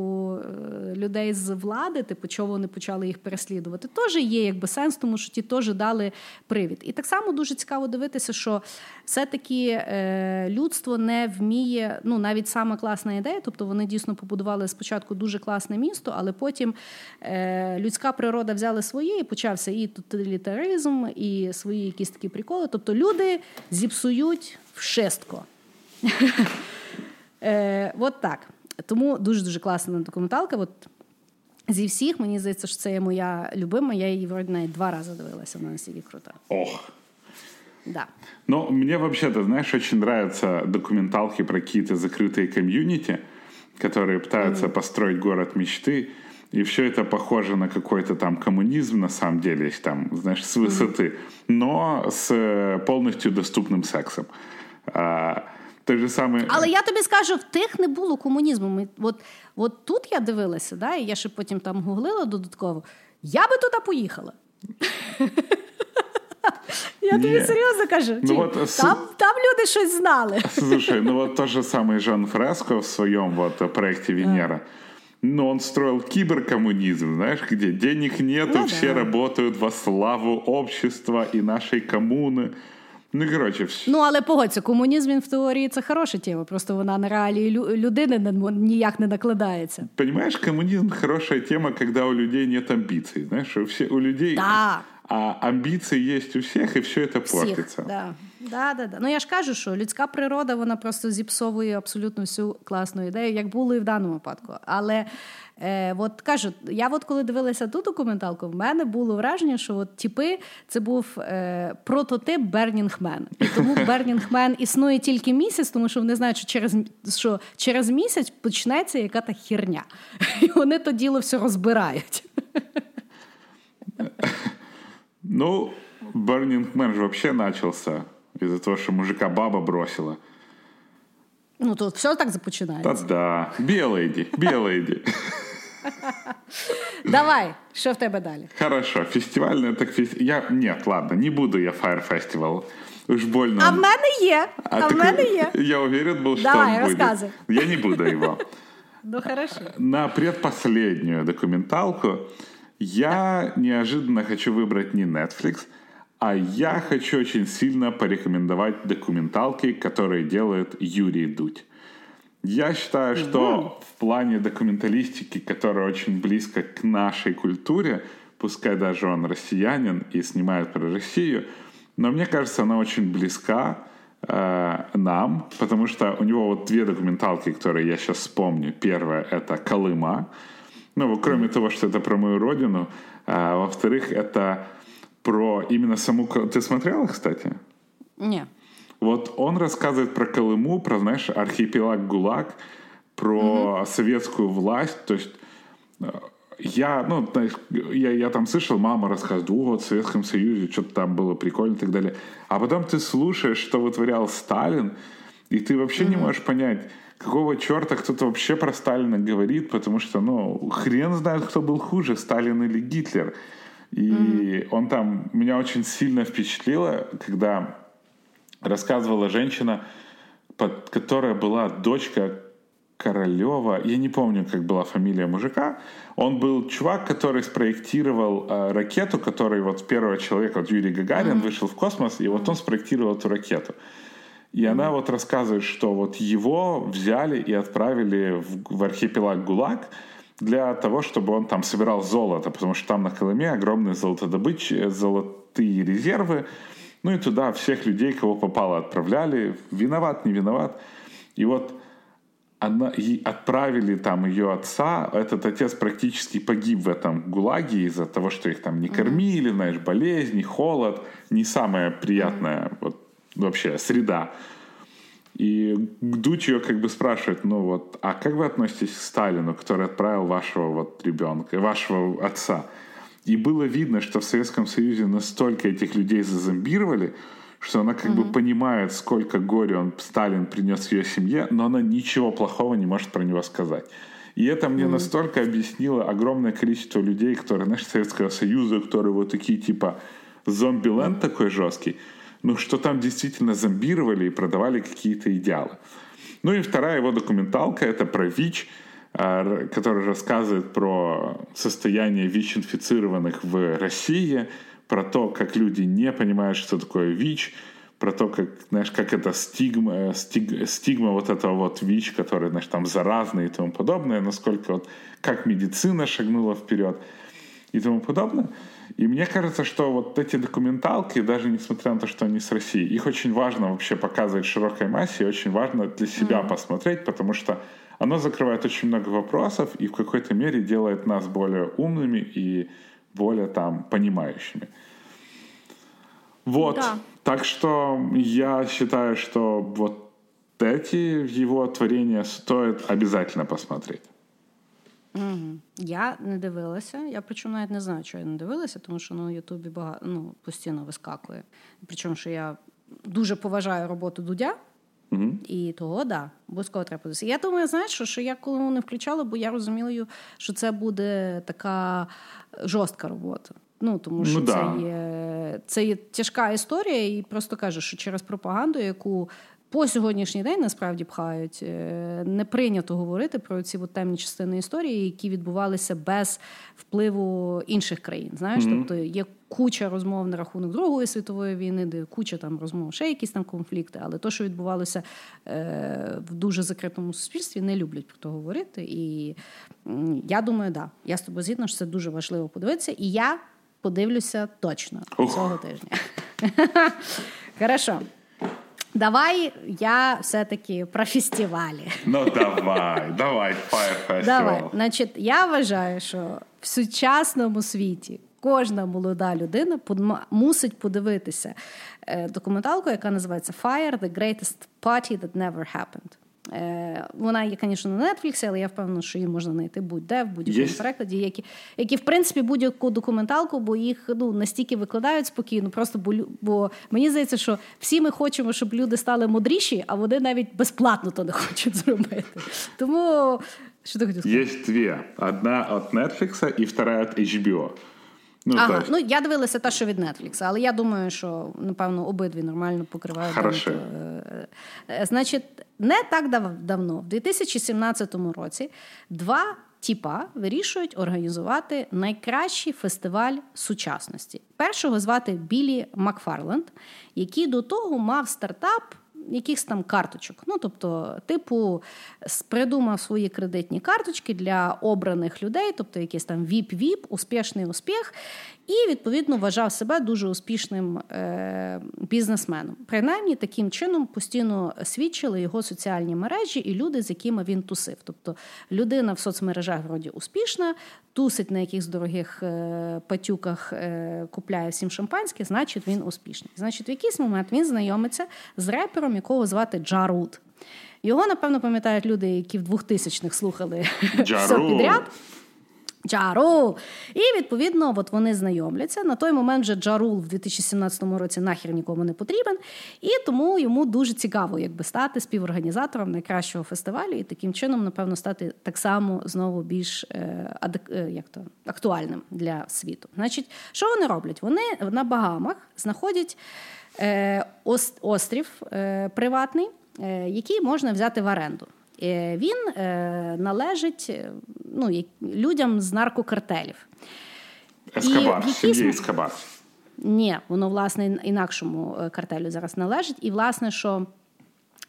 людей з влади, типу, чого вони почали їх переслідувати, теж є якби сенс, тому що ті теж дали привід. І так само дуже цікаво дивитися, що все-таки е, людство не вміє, ну навіть сама класна ідея, тобто вони дійсно побудували спочатку дуже класне місто, але потім е, людська природа взяла своє і почався і тоталітаризм, і свої якісь такі приколи. Тобто люди зіпсують вшестко. [LAUGHS] Е, От так. Тому дуже-дуже класна документалка. От Зі всіх, мені здається, що це є моя любима. Я її вроді навіть два рази дивилася, вона настільки крута. Ох. Да. Ну, мне вообще-то, знаешь, очень нравятся документалки про какие-то закрытые комьюнити, которые пытаются mm-hmm. построить город мечты, и все это похоже на какой-то там коммунизм, на самом деле, там, знаешь, с высоты, mm-hmm. но с э, полностью доступным сексом. А, той же самий... Але я тобі скажу, в тих не було комунізму. Ми, от, от тут я дивилася, да, і я ще потім там гуглила додатково. Я би туди поїхала. [LAUGHS] Я тобі серйозно кажу. Ну, вот, там, там люди щось знали. [LAUGHS] Слушай, ну вот тот же самый Жан Фреско в своем вот проекте Венера. Но он строил киберкоммунизм, знаешь, где денег нету, ну, все да. работают во славу общества и нашей коммуны. Ну, коротше, все. Ну, але погодься, комунізм він в теорії це хороша тема, просто вона на реалії людини ніяк не накладається. Понимаешь, коммунизм хорошая тема, когда у людей нет амбиций. Знаешь, у, все, у людей... Да. А амбіції є у всіх, і все це портиться. Да. Да, да, да. Ну я ж кажу, що людська природа вона просто зіпсовує абсолютно всю класну ідею, як було і в даному випадку. Але Е, от кажу, я от коли дивилася ту документалку, в мене було враження, що от типи це був е, прототип Бернінгмен. І тому [LAUGHS] Бернінгмен існує тільки місяць, тому що вони знають, що через що через місяць почнеться яка та херня. І вони то діло все розбирають. Ну, Бернінгмен ж взагалі почався із-за того, що мужика баба бросила. Ну, тут все так започинається. Та да. Білейді, білейді. Давай, що в тебе далі? Хорошо, фестивальне так фест... Я... Нет, ладно, не буду я Fire Festival. Уж больно. А в мене є. А, а в мене є. [LAUGHS] Я уверен был, что Давай, он рассказывай. будет. Я не буду его. [LAUGHS] Ну, хорошо. На предпоследнюю документалку я неожиданно хочу выбрать не Netflix, а я хочу очень сильно порекомендовать документалки, которые делает Юрий Дудь. Я считаю, что в плане документалистики, которая очень близко к нашей культуре, пускай даже он россиянин и снимает про Россию, но мне кажется, она очень близка э, нам, потому что у него вот две документалки, которые я сейчас вспомню. Первая — это «Колыма», ну, кроме того, что это про мою родину, а, во-вторых, это про именно саму... Ты смотрела, кстати? Нет. Вот он рассказывает про Колыму, про, знаешь, архипелаг ГУЛАГ, про угу. советскую власть. То есть э, я, ну, я, я там слышал, мама рассказывает, о, вот в Советском Союзе что-то там было прикольно и так далее. А потом ты слушаешь, что вытворял Сталин, и ты вообще mm-hmm. не можешь понять, какого черта кто-то вообще про Сталина говорит, потому что, ну, хрен знает, кто был хуже, Сталин или Гитлер. И mm-hmm. он там, меня очень сильно впечатлило, когда рассказывала женщина, под, которая была дочка Королева, я не помню, как была фамилия мужика, он был чувак, который спроектировал э, ракету, который вот первого человека, вот Юрий Гагарин, mm-hmm. вышел в космос, и вот он спроектировал эту ракету. И mm-hmm. она вот рассказывает, что вот его взяли и отправили в, в архипелаг ГУЛАГ для того, чтобы он там собирал золото, потому что там на Колыме огромные золотодобычи, золотые резервы, ну и туда всех людей, кого попало, отправляли, виноват, не виноват. И вот она, и отправили там ее отца, этот отец практически погиб в этом ГУЛАГе из-за того, что их там не кормили, знаешь, болезни, холод, не самая приятная вот, вообще среда. И Дуч ее как бы спрашивает, ну вот, а как вы относитесь к Сталину, который отправил вашего вот ребенка, вашего отца? И было видно, что в Советском Союзе настолько этих людей зазомбировали, что она как mm-hmm. бы понимает, сколько горя он, Сталин принес ее семье, но она ничего плохого не может про него сказать. И это мне mm-hmm. настолько объяснило огромное количество людей, которые, знаешь, Советского Союза, которые вот такие типа зомби-ленд такой жесткий, ну что там действительно зомбировали и продавали какие-то идеалы. Ну и вторая его документалка, это про ВИЧ, а, который рассказывает про состояние ВИЧ-инфицированных в России, про то, как люди не понимают, что такое ВИЧ, про то, как, знаешь, как это стигма, стиг, стигма вот этого вот ВИЧ, который, знаешь, там заразный и тому подобное, насколько вот, как медицина шагнула вперед и тому подобное. И мне кажется, что вот эти документалки, даже несмотря на то, что они с России, их очень важно вообще показывать широкой массе, и очень важно для себя mm-hmm. посмотреть, потому что оно закрывает очень много вопросов и в какой-то мере делает нас более умными и более там понимающими. Вот. Да. Так что я считаю, что вот эти его творения стоит обязательно посмотреть. Угу. Я не дивилася. Я причому навіть не знаю, що я не дивилася, тому що на Ютубі багато ну, постійно вискакує. Причому що я дуже поважаю роботу Дудя. Угу. І того, да, обов'язково треба подивитися. Я думаю, знаєш, що, що я коли не включала, бо я розуміла, що це буде така жорстка робота. Ну тому що ну, це да. є це є тяжка історія, і просто кажу, що через пропаганду, яку по сьогоднішній день насправді пхають, е, не прийнято говорити про ці от темні частини історії, які відбувалися без впливу інших країн. Знаєш, mm-hmm. тобто є куча розмов на рахунок Другої світової війни, де куча там розмов, ще якісь там конфлікти, але то, що відбувалося е, в дуже закритому суспільстві, не люблять про то говорити. І я думаю, да, я з тобою згідна, що це дуже важливо подивитися. І я подивлюся точно Ух. цього тижня. [LAUGHS] Хорошо. Давай я все-таки про фестивалі. Ну давай, давай, Fire Festival. Давай. Значить, я вважаю, що в сучасному світі кожна молода людина мусить подивитися е, документалку, яка називається Fire – The Greatest Party That Never Happened. Е, вона є, звісно, на Netflix, але я впевнена, що її можна знайти будь-де в будь-якому yes. перекладі, які, які, в принципі, будь-яку документалку, бо їх ну, настільки викладають спокійно, просто бо, бо мені здається, що всі ми хочемо, щоб люди стали мудріші, а вони навіть безплатно то не [LAUGHS] хочуть зробити. Тому що ти хотів сказати? Є дві: одна від Netflix і вторая від HBO. Ну, ага, так. ну я дивилася те, що від Netflix, але я думаю, що напевно обидві нормально покривають. Хорошо. Е, е, значить, не так дав- давно, в 2017 році, два тіпа вирішують організувати найкращий фестиваль сучасності. Першого звати Білі Макфарленд, який до того мав стартап якихось там карточок. Ну, тобто, типу, придумав свої кредитні карточки для обраних людей, тобто якийсь там віп-віп, успішний успіх, і відповідно вважав себе дуже успішним е- бізнесменом. Принаймні, таким чином постійно свідчили його соціальні мережі і люди, з якими він тусив. Тобто людина в соцмережах вроді успішна, тусить на якихось дорогих е- патюках, е- купляє всім шампанське, значить він успішний. Значить, в якийсь момент він знайомиться з репером, якого звати Джарут. Його, напевно, пам'ятають люди, які в 2000-х слухали все підряд. Джарул! І відповідно, от вони знайомляться. На той момент вже Джарул в 2017 році нахер нікому не потрібен, і тому йому дуже цікаво, якби стати співорганізатором найкращого фестивалю, і таким чином, напевно, стати так само знову більш е, адек, е, як то, актуальним для світу. Значить, що вони роблять? Вони на Багамах знаходять е, острів е, приватний, е, який можна взяти в оренду. Е, він е, належить е, ну, людям з наркокартелів. Ескабар, сім'ї Ескабар. Ні, воно, власне, інакшому картелю зараз належить. І, власне, що.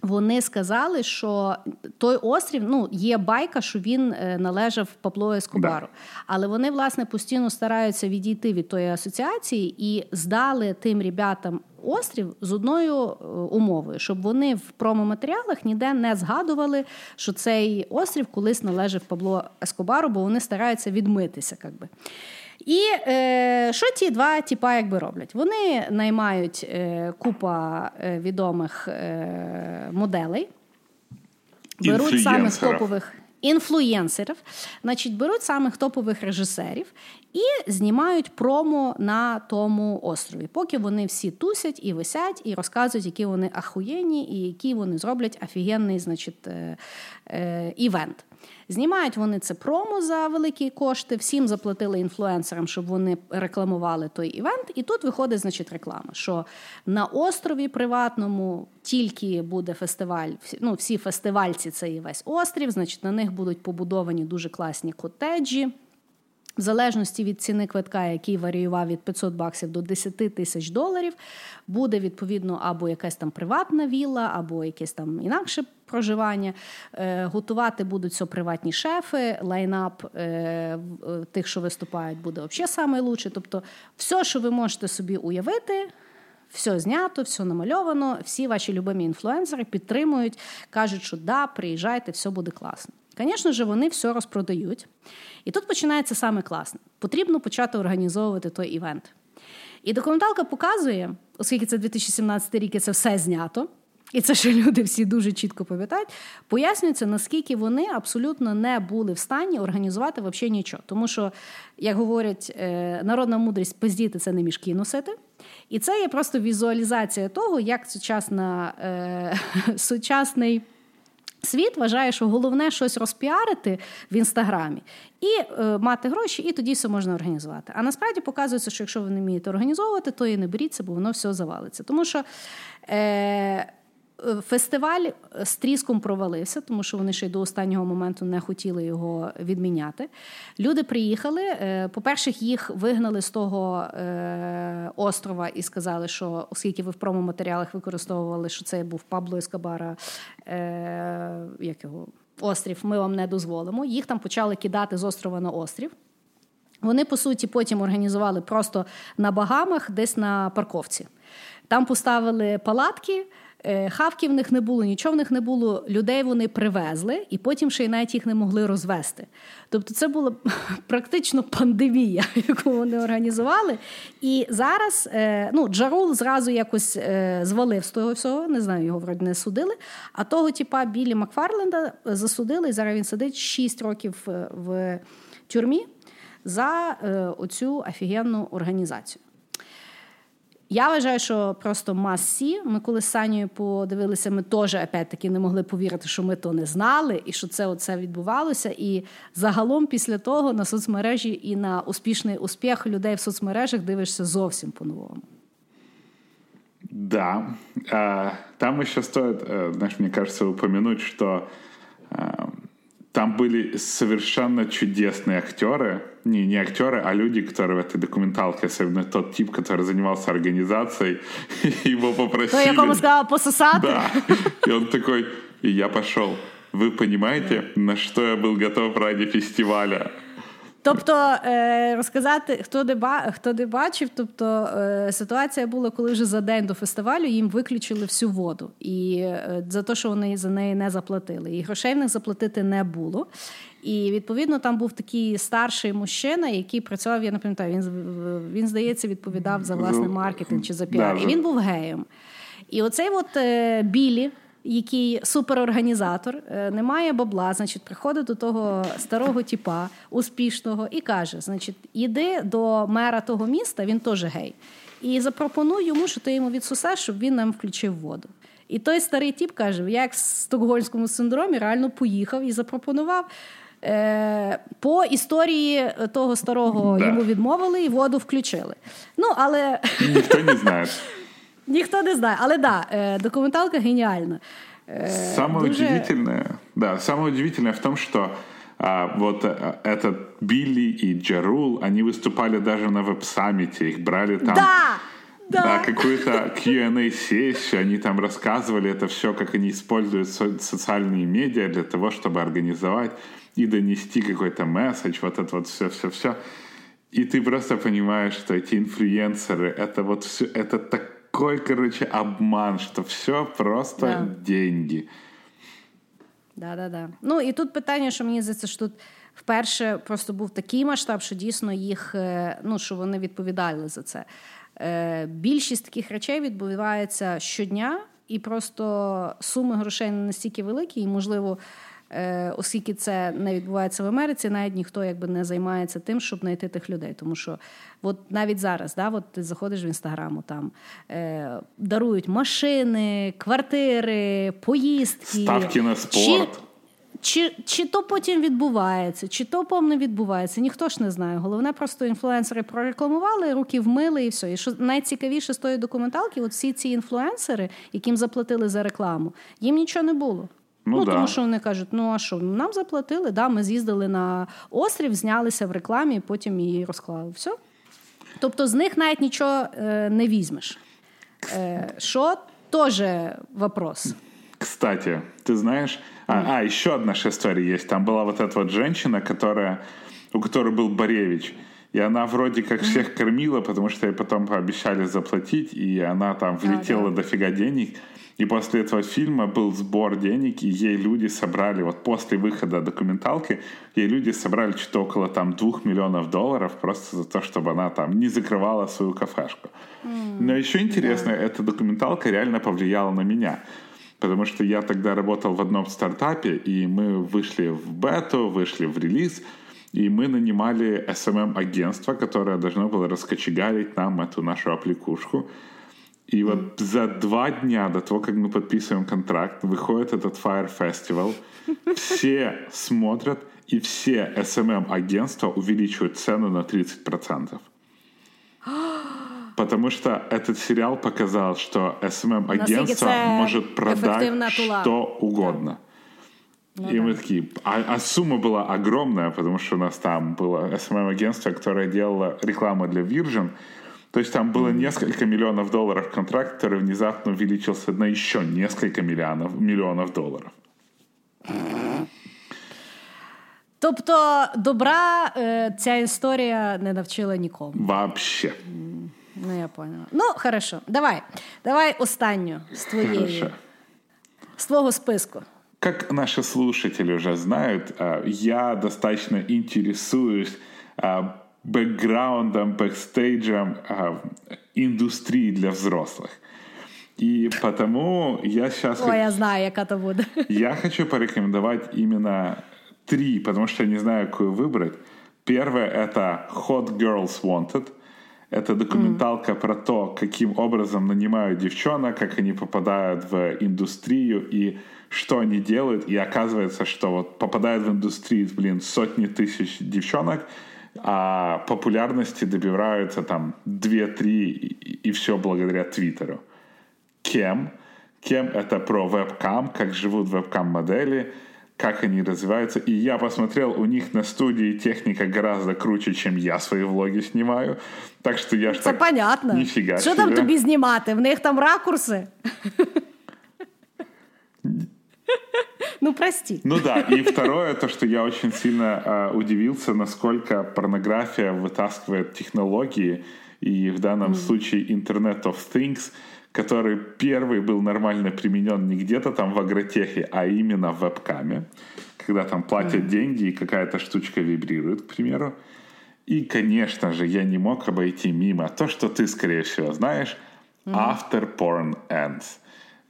Вони сказали, що той острів ну є байка, що він належав Пабло Ескобару. Да. Але вони власне постійно стараються відійти від тої асоціації і здали тим ребятам острів з одною е, умовою, щоб вони в промоматеріалах ніде не згадували, що цей острів колись належав Пабло Ескобару, бо вони стараються відмитися. Якби. І е, що ті два тіпа якби роблять? Вони наймають е, купа е, відомих е, моделей, беруть самих топових інфлюєнсерів, значить, беруть самих топових режисерів і знімають промо на тому острові, поки вони всі тусять і висять, і розказують, які вони ахуєнні, і які вони зроблять офігенний значить, е, е, івент. Знімають вони це промо за великі кошти, всім заплатили інфлюенсерам, щоб вони рекламували той івент. І тут виходить, значить, реклама, що на острові приватному тільки буде фестиваль, ну всі фестивальці це і весь острів, значить, на них будуть побудовані дуже класні котеджі. В залежності від ціни квитка, який варіював від 500 баксів до 10 тисяч доларів, буде відповідно або якась там приватна вілла, або якесь там інакше проживання. Е, готувати будуть все приватні шефи, лайнап е, е, тих, що виступають, буде взагалі найкраще. Тобто, все, що ви можете собі уявити. Все знято, все намальовано, всі ваші любимі інфлюенсери підтримують, кажуть, що да, приїжджайте, все буде класно. Звісно ж, вони все розпродають. І тут починається саме класне. Потрібно почати організовувати той івент. І документалка показує, оскільки це 2017 рік і це все знято, і це ще люди всі дуже чітко пам'ятають, пояснюється, наскільки вони абсолютно не були в стані організувати взагалі нічого. Тому що, як говорять, е, народна мудрість пиздіти це не мішки носити. І це є просто візуалізація того, як сучасна, е, [LAUGHS] сучасний. Світ вважає, що головне щось розпіарити в інстаграмі і е, мати гроші, і тоді все можна організувати. А насправді показується, що якщо ви не вмієте організовувати, то і не беріться, бо воно все завалиться. Тому що е, Фестиваль з тріском провалився, тому що вони ще й до останнього моменту не хотіли його відміняти. Люди приїхали. Е, по-перше, їх вигнали з того е, острова і сказали, що оскільки ви в промоматеріалах використовували, що це був Пабло Ескабара, е, як його острів, ми вам не дозволимо. Їх там почали кидати з острова на острів. Вони, по суті, потім організували просто на Багамах, десь на парковці. Там поставили палатки. Е, хавки в них не було, нічого в них не було. Людей вони привезли, і потім ще й навіть їх не могли розвести. Тобто, це була [LAUGHS] практично пандемія, [LAUGHS] яку вони організували. І зараз е, ну, Джарул зразу якось е, звалив з того всього, не знаю, його вроді не судили. А того, типа, Білі Макфарленда засудили, і зараз він сидить 6 років в тюрмі за оцю офігенну організацію. Я вважаю, що просто масі. Ми коли з Санєю подивилися, ми теж опять-таки не могли повірити, що ми то не знали, і що це оце відбувалося. І загалом, після того, на соцмережі і на успішний успіх людей в соцмережах дивишся зовсім по-новому. Да. Там еще стоит, знаешь, мне кажется, упомянуть, что там были совершенно чудесные актеры. Не, не актеры, а люди, которые в этой документалке, особенно тот тип, который занимался организацией, [LAUGHS] его попросили... То, якому сказала пососать? Да. И он такой, и я пошел. Вы понимаете, на что я был готов ради фестиваля? Тобто е, розказати, хто де ба, хто де бачив, тобто е, ситуація була, коли вже за день до фестивалю їм виключили всю воду, і е, за те, що вони за неї не заплатили, і грошей в них заплатити не було. І відповідно там був такий старший мужчина, який працював, я не пам'ятаю, він він здається відповідав за власний маркетинг чи за піар. І він був геєм. І оцей от Білі який суперорганізатор, е, немає бабла, значить, приходить до того старого тіпа, успішного, і каже: значить, іди до мера того міста, він теж гей. І запропонуй йому, що ти йому відсосеш, щоб він нам включив воду. І той старий тіп каже: я як в стокгольмському синдромі реально поїхав і запропонував. Е, по історії того старого да. йому відмовили і воду включили. Ну, але ніхто не знає. [LAUGHS] Ніхто не знає, але да, документалка гениальна. Самое Дуже... удивительное, да, самое удивительное в том, что а, вот а, этот Билли и Джарул, они выступали даже на веб-саммите, их брали там... Да! Да. да, какую-то Q&A-сессию, они там рассказывали это все, как они используют со- социальные медиа для того, чтобы организовать и донести какой-то месседж, вот это вот все-все-все. И ты просто понимаешь, что эти инфлюенсеры, это вот все, это такой, короче, обман, что все просто да. деньги. Да, да, да. Ну і тут питання, що мені здається, що тут вперше просто був такий масштаб, що дійсно їх, ну що вони відповідали за це. Більшість таких речей відбувається щодня, і просто суми грошей не настільки великі, і можливо. Е, оскільки це не відбувається в Америці, навіть ніхто якби не займається тим, щоб знайти тих людей. Тому що от навіть зараз, да, от ти заходиш в інстаграму, там е, дарують машини, квартири, поїздки, ставки на спорт. Чи чи, чи то потім відбувається, чи то повне відбувається, ніхто ж не знає. Головне, просто інфлюенсери прорекламували, руки вмили і все. І що найцікавіше з тої документалки, от всі ці інфлюенсери, яким заплатили за рекламу, їм нічого не було. Ну, ну да. Тому що вони кажуть, ну а що, нам заплатили, да, ми з'їздили на острів, знялися в рекламі, потім її розклали. Все. Тобто з них навіть нічого е, не візьмеш. Е, Що теж вопрос. Кстати, ты знаешь, а, а еще одна история есть. Там была вот эта вот женщина, которая, у которой был Боревич. И она вроде как всех кормила, потому что ей потом пообещали заплатить, и она там влетела а, да. дофига денег. И после этого фильма был сбор денег, и ей люди собрали, вот после выхода документалки, ей люди собрали что-то около там двух миллионов долларов просто за то, чтобы она там не закрывала свою кафешку. Mm. Но еще интересно, yeah. эта документалка реально повлияла на меня. Потому что я тогда работал в одном стартапе, и мы вышли в бету, вышли в релиз, и мы нанимали SMM-агентство, которое должно было раскочегарить нам эту нашу аппликушку. И вот за два дня до того, как мы подписываем контракт, выходит этот Fire Festival, все смотрят, и все SMM-агентства увеличивают цену на 30%. Потому что этот сериал показал, что SMM-агентство может продать что угодно. Ну, и да. мы такие, а, а сумма была огромная, потому что у нас там было SMM-агентство, которое делало рекламу для Virgin, то есть там было несколько миллионов долларов контракт, который внезапно увеличился на еще несколько миллионов, миллионов долларов. Тобто добра е, ця історія не навчила нікому. Вообще. Ну, я поняла. Ну, хорошо. Давай. Давай останню з твоєї. Хорошо. С твоего списку. Как наши слушатели уже знают, я достаточно интересуюсь бэкграундом, бэкстейджем э, индустрии для взрослых. И потому я сейчас... Ой, я знаю, как это будет. [LAUGHS] Я хочу порекомендовать именно три, потому что я не знаю, какую выбрать. Первое — это Hot Girls Wanted. Это документалка mm. про то, каким образом нанимают девчонок, как они попадают в индустрию и что они делают. И оказывается, что вот попадают в индустрию, блин, сотни тысяч девчонок — а популярности добиваются там 2-3 и, и все благодаря Твиттеру. Кем? Кем это про вебкам, как живут вебкам-модели, как они развиваются. И я посмотрел, у них на студии техника гораздо круче, чем я свои влоги снимаю. Так что я ж Це так, понятно. Ніфіга Що там тобі знімати? В них там ракурси. Ну, прости. Ну да, и второе, то, что я очень сильно э, удивился, насколько порнография вытаскивает технологии, и в данном mm. случае Internet of Things, который первый был нормально применен не где-то там в агротехе, а именно в вебкаме, когда там платят mm. деньги и какая-то штучка вибрирует, к примеру. И, конечно же, я не мог обойти мимо то, что ты, скорее всего, знаешь, mm. After Porn Ends.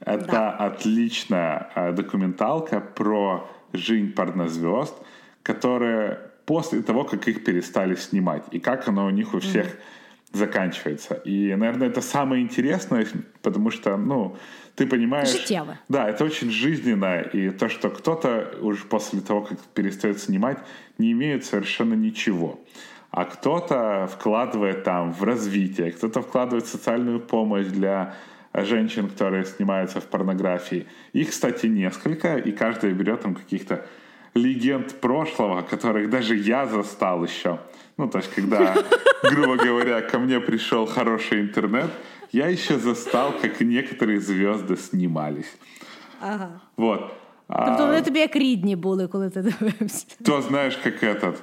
Это да. отличная а, документалка про жизнь порнозвезд, которая после того, как их перестали снимать, и как оно у них у всех mm-hmm. заканчивается. И, наверное, это самое интересное, потому что, ну, ты понимаешь... Житево. Да, это очень жизненно, и то, что кто-то уже после того, как перестает снимать, не имеет совершенно ничего. А кто-то вкладывает там в развитие, кто-то вкладывает в социальную помощь для женщин, которые снимаются в порнографии. Их, кстати, несколько, и каждая берет там каких-то легенд прошлого, которых даже я застал еще. Ну, то есть, когда, [LAUGHS] грубо говоря, ко мне пришел хороший интернет, я еще застал, как некоторые звезды снимались. Ага. Вот. Тобто вони тобі як рідні були, коли ти [LAUGHS] дивився. То знаешь, как этот,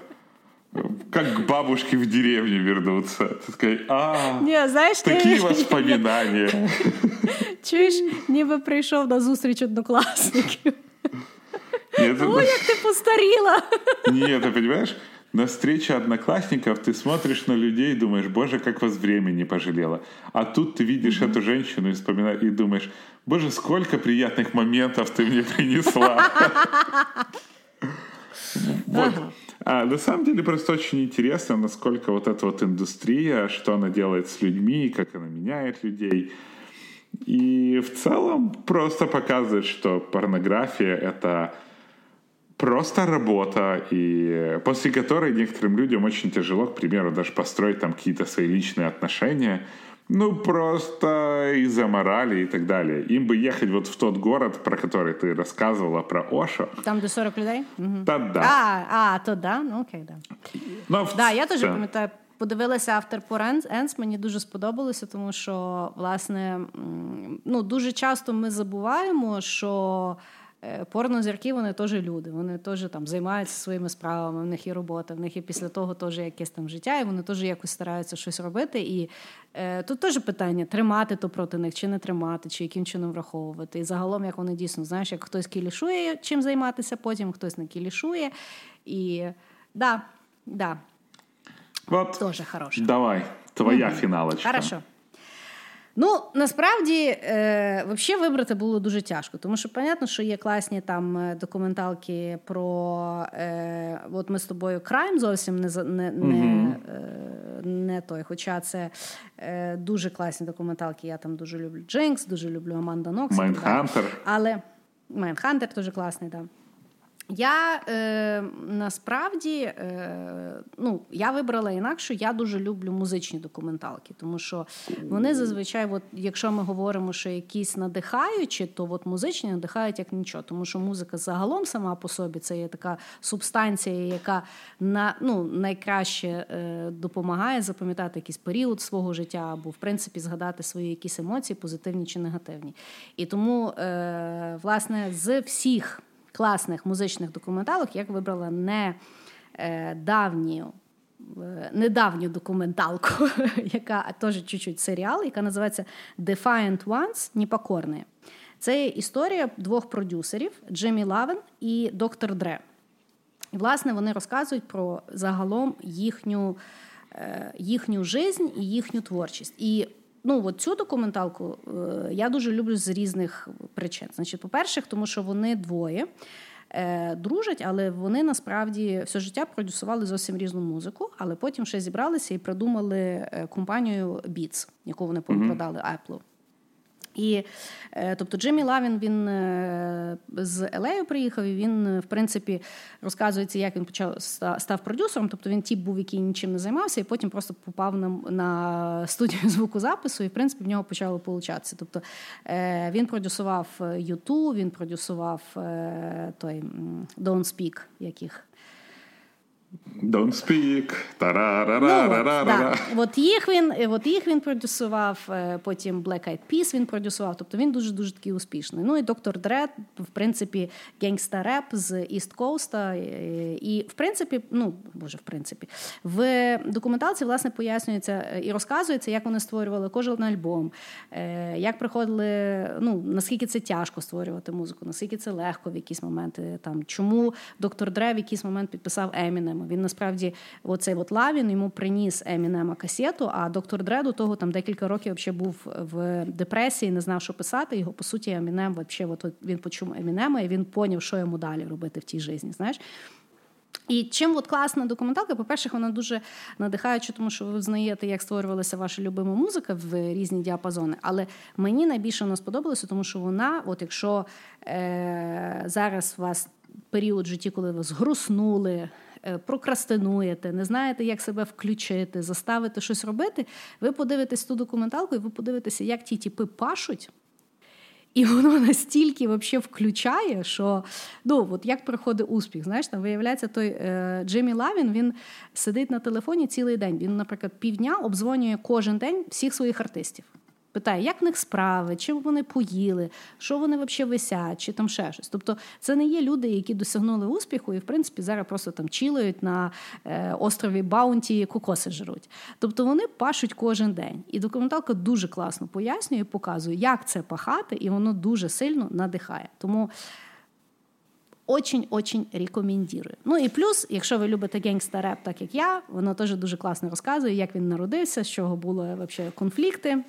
как к бабушке в деревне вернуться. Ты сказать, а, Ні, знаєш, такие ти... воспоминания. [LAUGHS] Чуєш, ніби прийшов на зустріч однокласників. Нет, это- Ой, як ти постаріла! Нет, ты понимаешь, на встрече одноклассников ты смотришь на людей и думаешь, боже, как вас время не пожалело. А тут ты видишь эту женщину и, вспоминаешь, и думаешь, боже, сколько приятных моментов ты мне принесла. [LAUGHS] Вот. А на самом деле просто очень интересно, насколько вот эта вот индустрия, что она делает с людьми, как она меняет людей. И в целом просто показывает, что порнография — это просто работа, и после которой некоторым людям очень тяжело, к примеру, даже построить там какие-то свои личные отношения, ну, просто из-за морали и так далее. Им бы ехать вот в тот город, про который ты рассказывала, про Ошо. Там, де 40 людей? Угу. Та да. А, а, то да? Ну окей, да. Но в Да, я теж ц- пам'ятаю. Подивилася автор по Енс, мені дуже сподобалося, тому що, власне, м, ну, дуже часто ми забуваємо, що е, порнозірки вони теж люди, вони теж там займаються своїми справами, в них є робота, в них є після того теж якесь там життя, і вони теж якось стараються щось робити. І е, тут теж питання: тримати то проти них, чи не тримати, чи яким чином враховувати. І загалом, як вони дійсно, знаєш, як хтось кілішує, чим займатися, потім хтось не кілішує. І да, да, Вот, Тоже хороше. давай, твоя финалочка. Хорошо. Ну, насправді, е, взагалі вибрати було дуже тяжко, тому що, понятно, що є класні там е, документалки про. Е, от ми з тобою крайм зовсім не, не, не, е, не той. Хоча це е, дуже класні документалки. Я там дуже люблю Джинкс, дуже люблю Аманда Нокс. Майндхантер. Але Майнхантер теж класний, так. Да. Я е, насправді е, ну, я вибрала інакше. Я дуже люблю музичні документалки, тому що вони зазвичай, от, якщо ми говоримо, що якісь надихаючі, то от музичні надихають як нічого, тому що музика загалом сама по собі це є така субстанція, яка на, ну, найкраще е, допомагає запам'ятати якийсь період свого життя або, в принципі, згадати свої якісь емоції, позитивні чи негативні. І тому, е, власне, з всіх класних музичних документалок я вибрала не е, давню. е, Недавню документалку, [LAUGHS] яка теж чуть-чуть серіал, яка називається Defiant Ones Непокорні. Це історія двох продюсерів Джиммі Лавен і Доктор Дре. І, власне, вони розказують про загалом їхню, е, їхню жизнь і їхню творчість. І ну, от цю документалку е, я дуже люблю з різних причин. Значить, по-перше, тому що вони двоє. е, Дружать, але вони насправді все життя продюсували зовсім різну музику, але потім ще зібралися і придумали е, компанію Beats, яку вони продали Apple. І е, тобто Джиммі Лавін він е, з Елею приїхав, і він, в принципі, розказується, як він почав став продюсером. Тобто він тіп був, який нічим не займався, і потім просто попав на, на студію [LAUGHS] звукозапису, і в принципі в нього почало получатися. Тобто е, він продюсував YouTube, він продюсував той Don't Speak, яких. Don't speak. Ну, от, Тарарарарарара. да. от, їх він, от їх він продюсував, потім Black Eyed Peas він продюсував. Тобто він дуже дуже такий успішний. Ну і доктор Дред, в принципі, генгста реп з Іст Коуста. І в принципі, ну боже, в принципі, в документалці власне пояснюється і розказується, як вони створювали кожен альбом, як приходили, ну наскільки це тяжко створювати музику, наскільки це легко в якісь моменти. Там чому доктор Дре в якийсь момент підписав Емінема. Він він насправді оцей от Лавін йому приніс Емінема касету, а доктор Дре до того там декілька років взагалі був в депресії, не знав, що писати. Його по суті Емінем, взагалі, от він почув Емінема, і він поняв, що йому далі робити в тій житті. Знаєш. І чим от класна документалка, по-перше, вона дуже надихаюча, тому що ви знаєте, як створювалася ваша любима музика в різні діапазони. Але мені найбільше вона сподобалася, тому що вона, от якщо е- зараз у вас період в житті, коли ви згруснули, прокрастинуєте, не знаєте, як себе включити, заставити щось робити, ви подивитесь ту документалку, і ви подивитеся, як ті тіпи пашуть. І воно настільки вообще включає, що ну от як проходить успіх. Знаєш, там виявляється, той е, Джиммі Лавін він сидить на телефоні цілий день. Він, наприклад, півдня обдзвонює кожен день всіх своїх артистів питає, як в них справи, чим вони поїли, що вони взагалі висять, чи там ще щось. Тобто це не є люди, які досягнули успіху, і в принципі зараз просто там чілують на е, острові Баунті, кокоси жруть. Тобто вони пашуть кожен день. І документалка дуже класно пояснює, показує, як це пахати, і воно дуже сильно надихає. Тому. Очень-очень рекомендую. Ну і плюс, якщо ви любите генгста реп, так як я, воно теж дуже класно розказує, як він народився, з чого були вообще конфлікти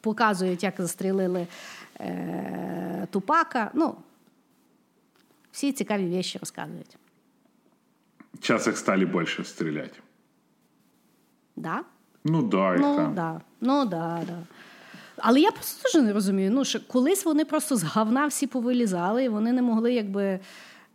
показують, як застрілили е, Тупака. Ну, всі цікаві вещи розказують. Сейчас их стали больше стрелять. Да? Ну да, їх ну, там. Да. Ну да, да. Але я просто теж не розумію. Ну, що колись вони просто з говна всі повилізали, і вони не могли, якби.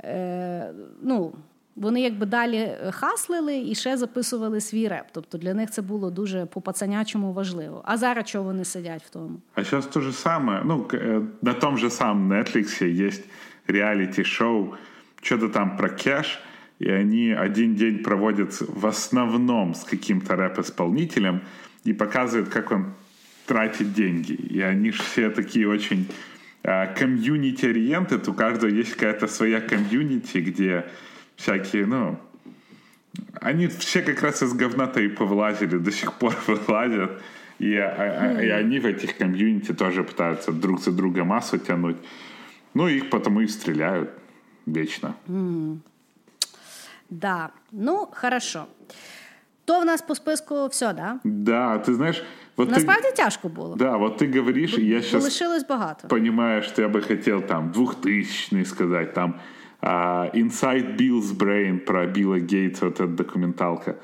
Е, ну, вони якби далі хаслили і ще записували свій реп. Тобто для них це було дуже по пацанячому важливо. А зараз чого вони сидять в тому? А сейчас то же самое. Ну, э, на том же самом Netflix есть реалити-шоу, что-то там про кэш, и они один день проводят в основном с каким-то рэп-исполнителем и показывают, как он тратит деньги. И они же все такие очень э, комьюнити-ориенты, у каждого есть какая-то своя комьюнити, где всякие, ну, они все как раз из говна-то и повылазили, до сих пор [LAUGHS] вылазят. И, а, и они в этих комьюнити тоже пытаются друг за друга массу тянуть. Ну, их потому и стреляют вечно. Mm. Да, ну, хорошо. То в нас по списку все, да? Да, ты знаешь... Вот Насправді ты, тяжко було. Да, вот ты говоришь, и я сейчас багато. понимаю, что я бы хотел там двухтысячный сказать, там Inside Bill's Brain про Білла Гейтса, от эта документалка.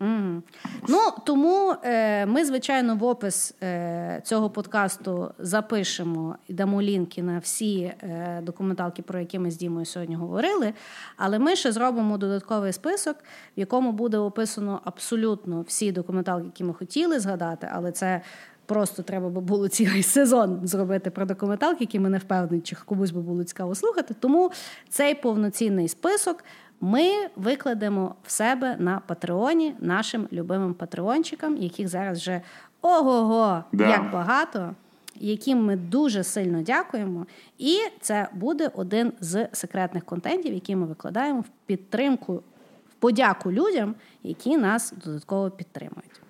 Mm. Ну тому е, ми, звичайно, в опис е, цього подкасту запишемо і дамо лінки на всі е, документалки, про які ми з Дімою сьогодні говорили. Але ми ще зробимо додатковий список, в якому буде описано абсолютно всі документалки, які ми хотіли згадати, але це. Просто треба би було цілий сезон зробити про документалки, які ми не впевнені, чи комусь би було цікаво слухати. Тому цей повноцінний список ми викладемо в себе на Патреоні нашим любимим патреончикам, яких зараз вже ого-го, да. як багато, яким ми дуже сильно дякуємо. І це буде один з секретних контентів, які ми викладаємо в підтримку, в подяку людям, які нас додатково підтримують.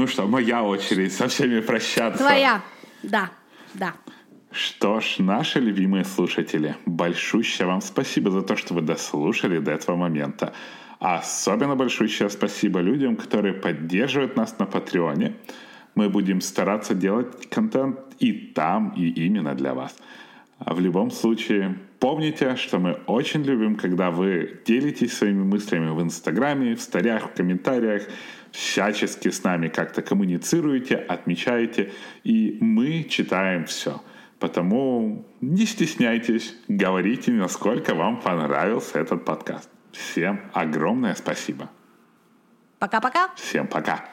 Ну что, моя очередь со всеми прощаться. Твоя, да, да. Что ж, наши любимые слушатели, большущее вам спасибо за то, что вы дослушали до этого момента. особенно большущее спасибо людям, которые поддерживают нас на Патреоне. Мы будем стараться делать контент и там, и именно для вас. А в любом случае, помните, что мы очень любим, когда вы делитесь своими мыслями в Инстаграме, в старях, в комментариях, всячески с нами как-то коммуницируете, отмечаете, и мы читаем все. Потому не стесняйтесь, говорите, насколько вам понравился этот подкаст. Всем огромное спасибо. Пока-пока. Всем пока.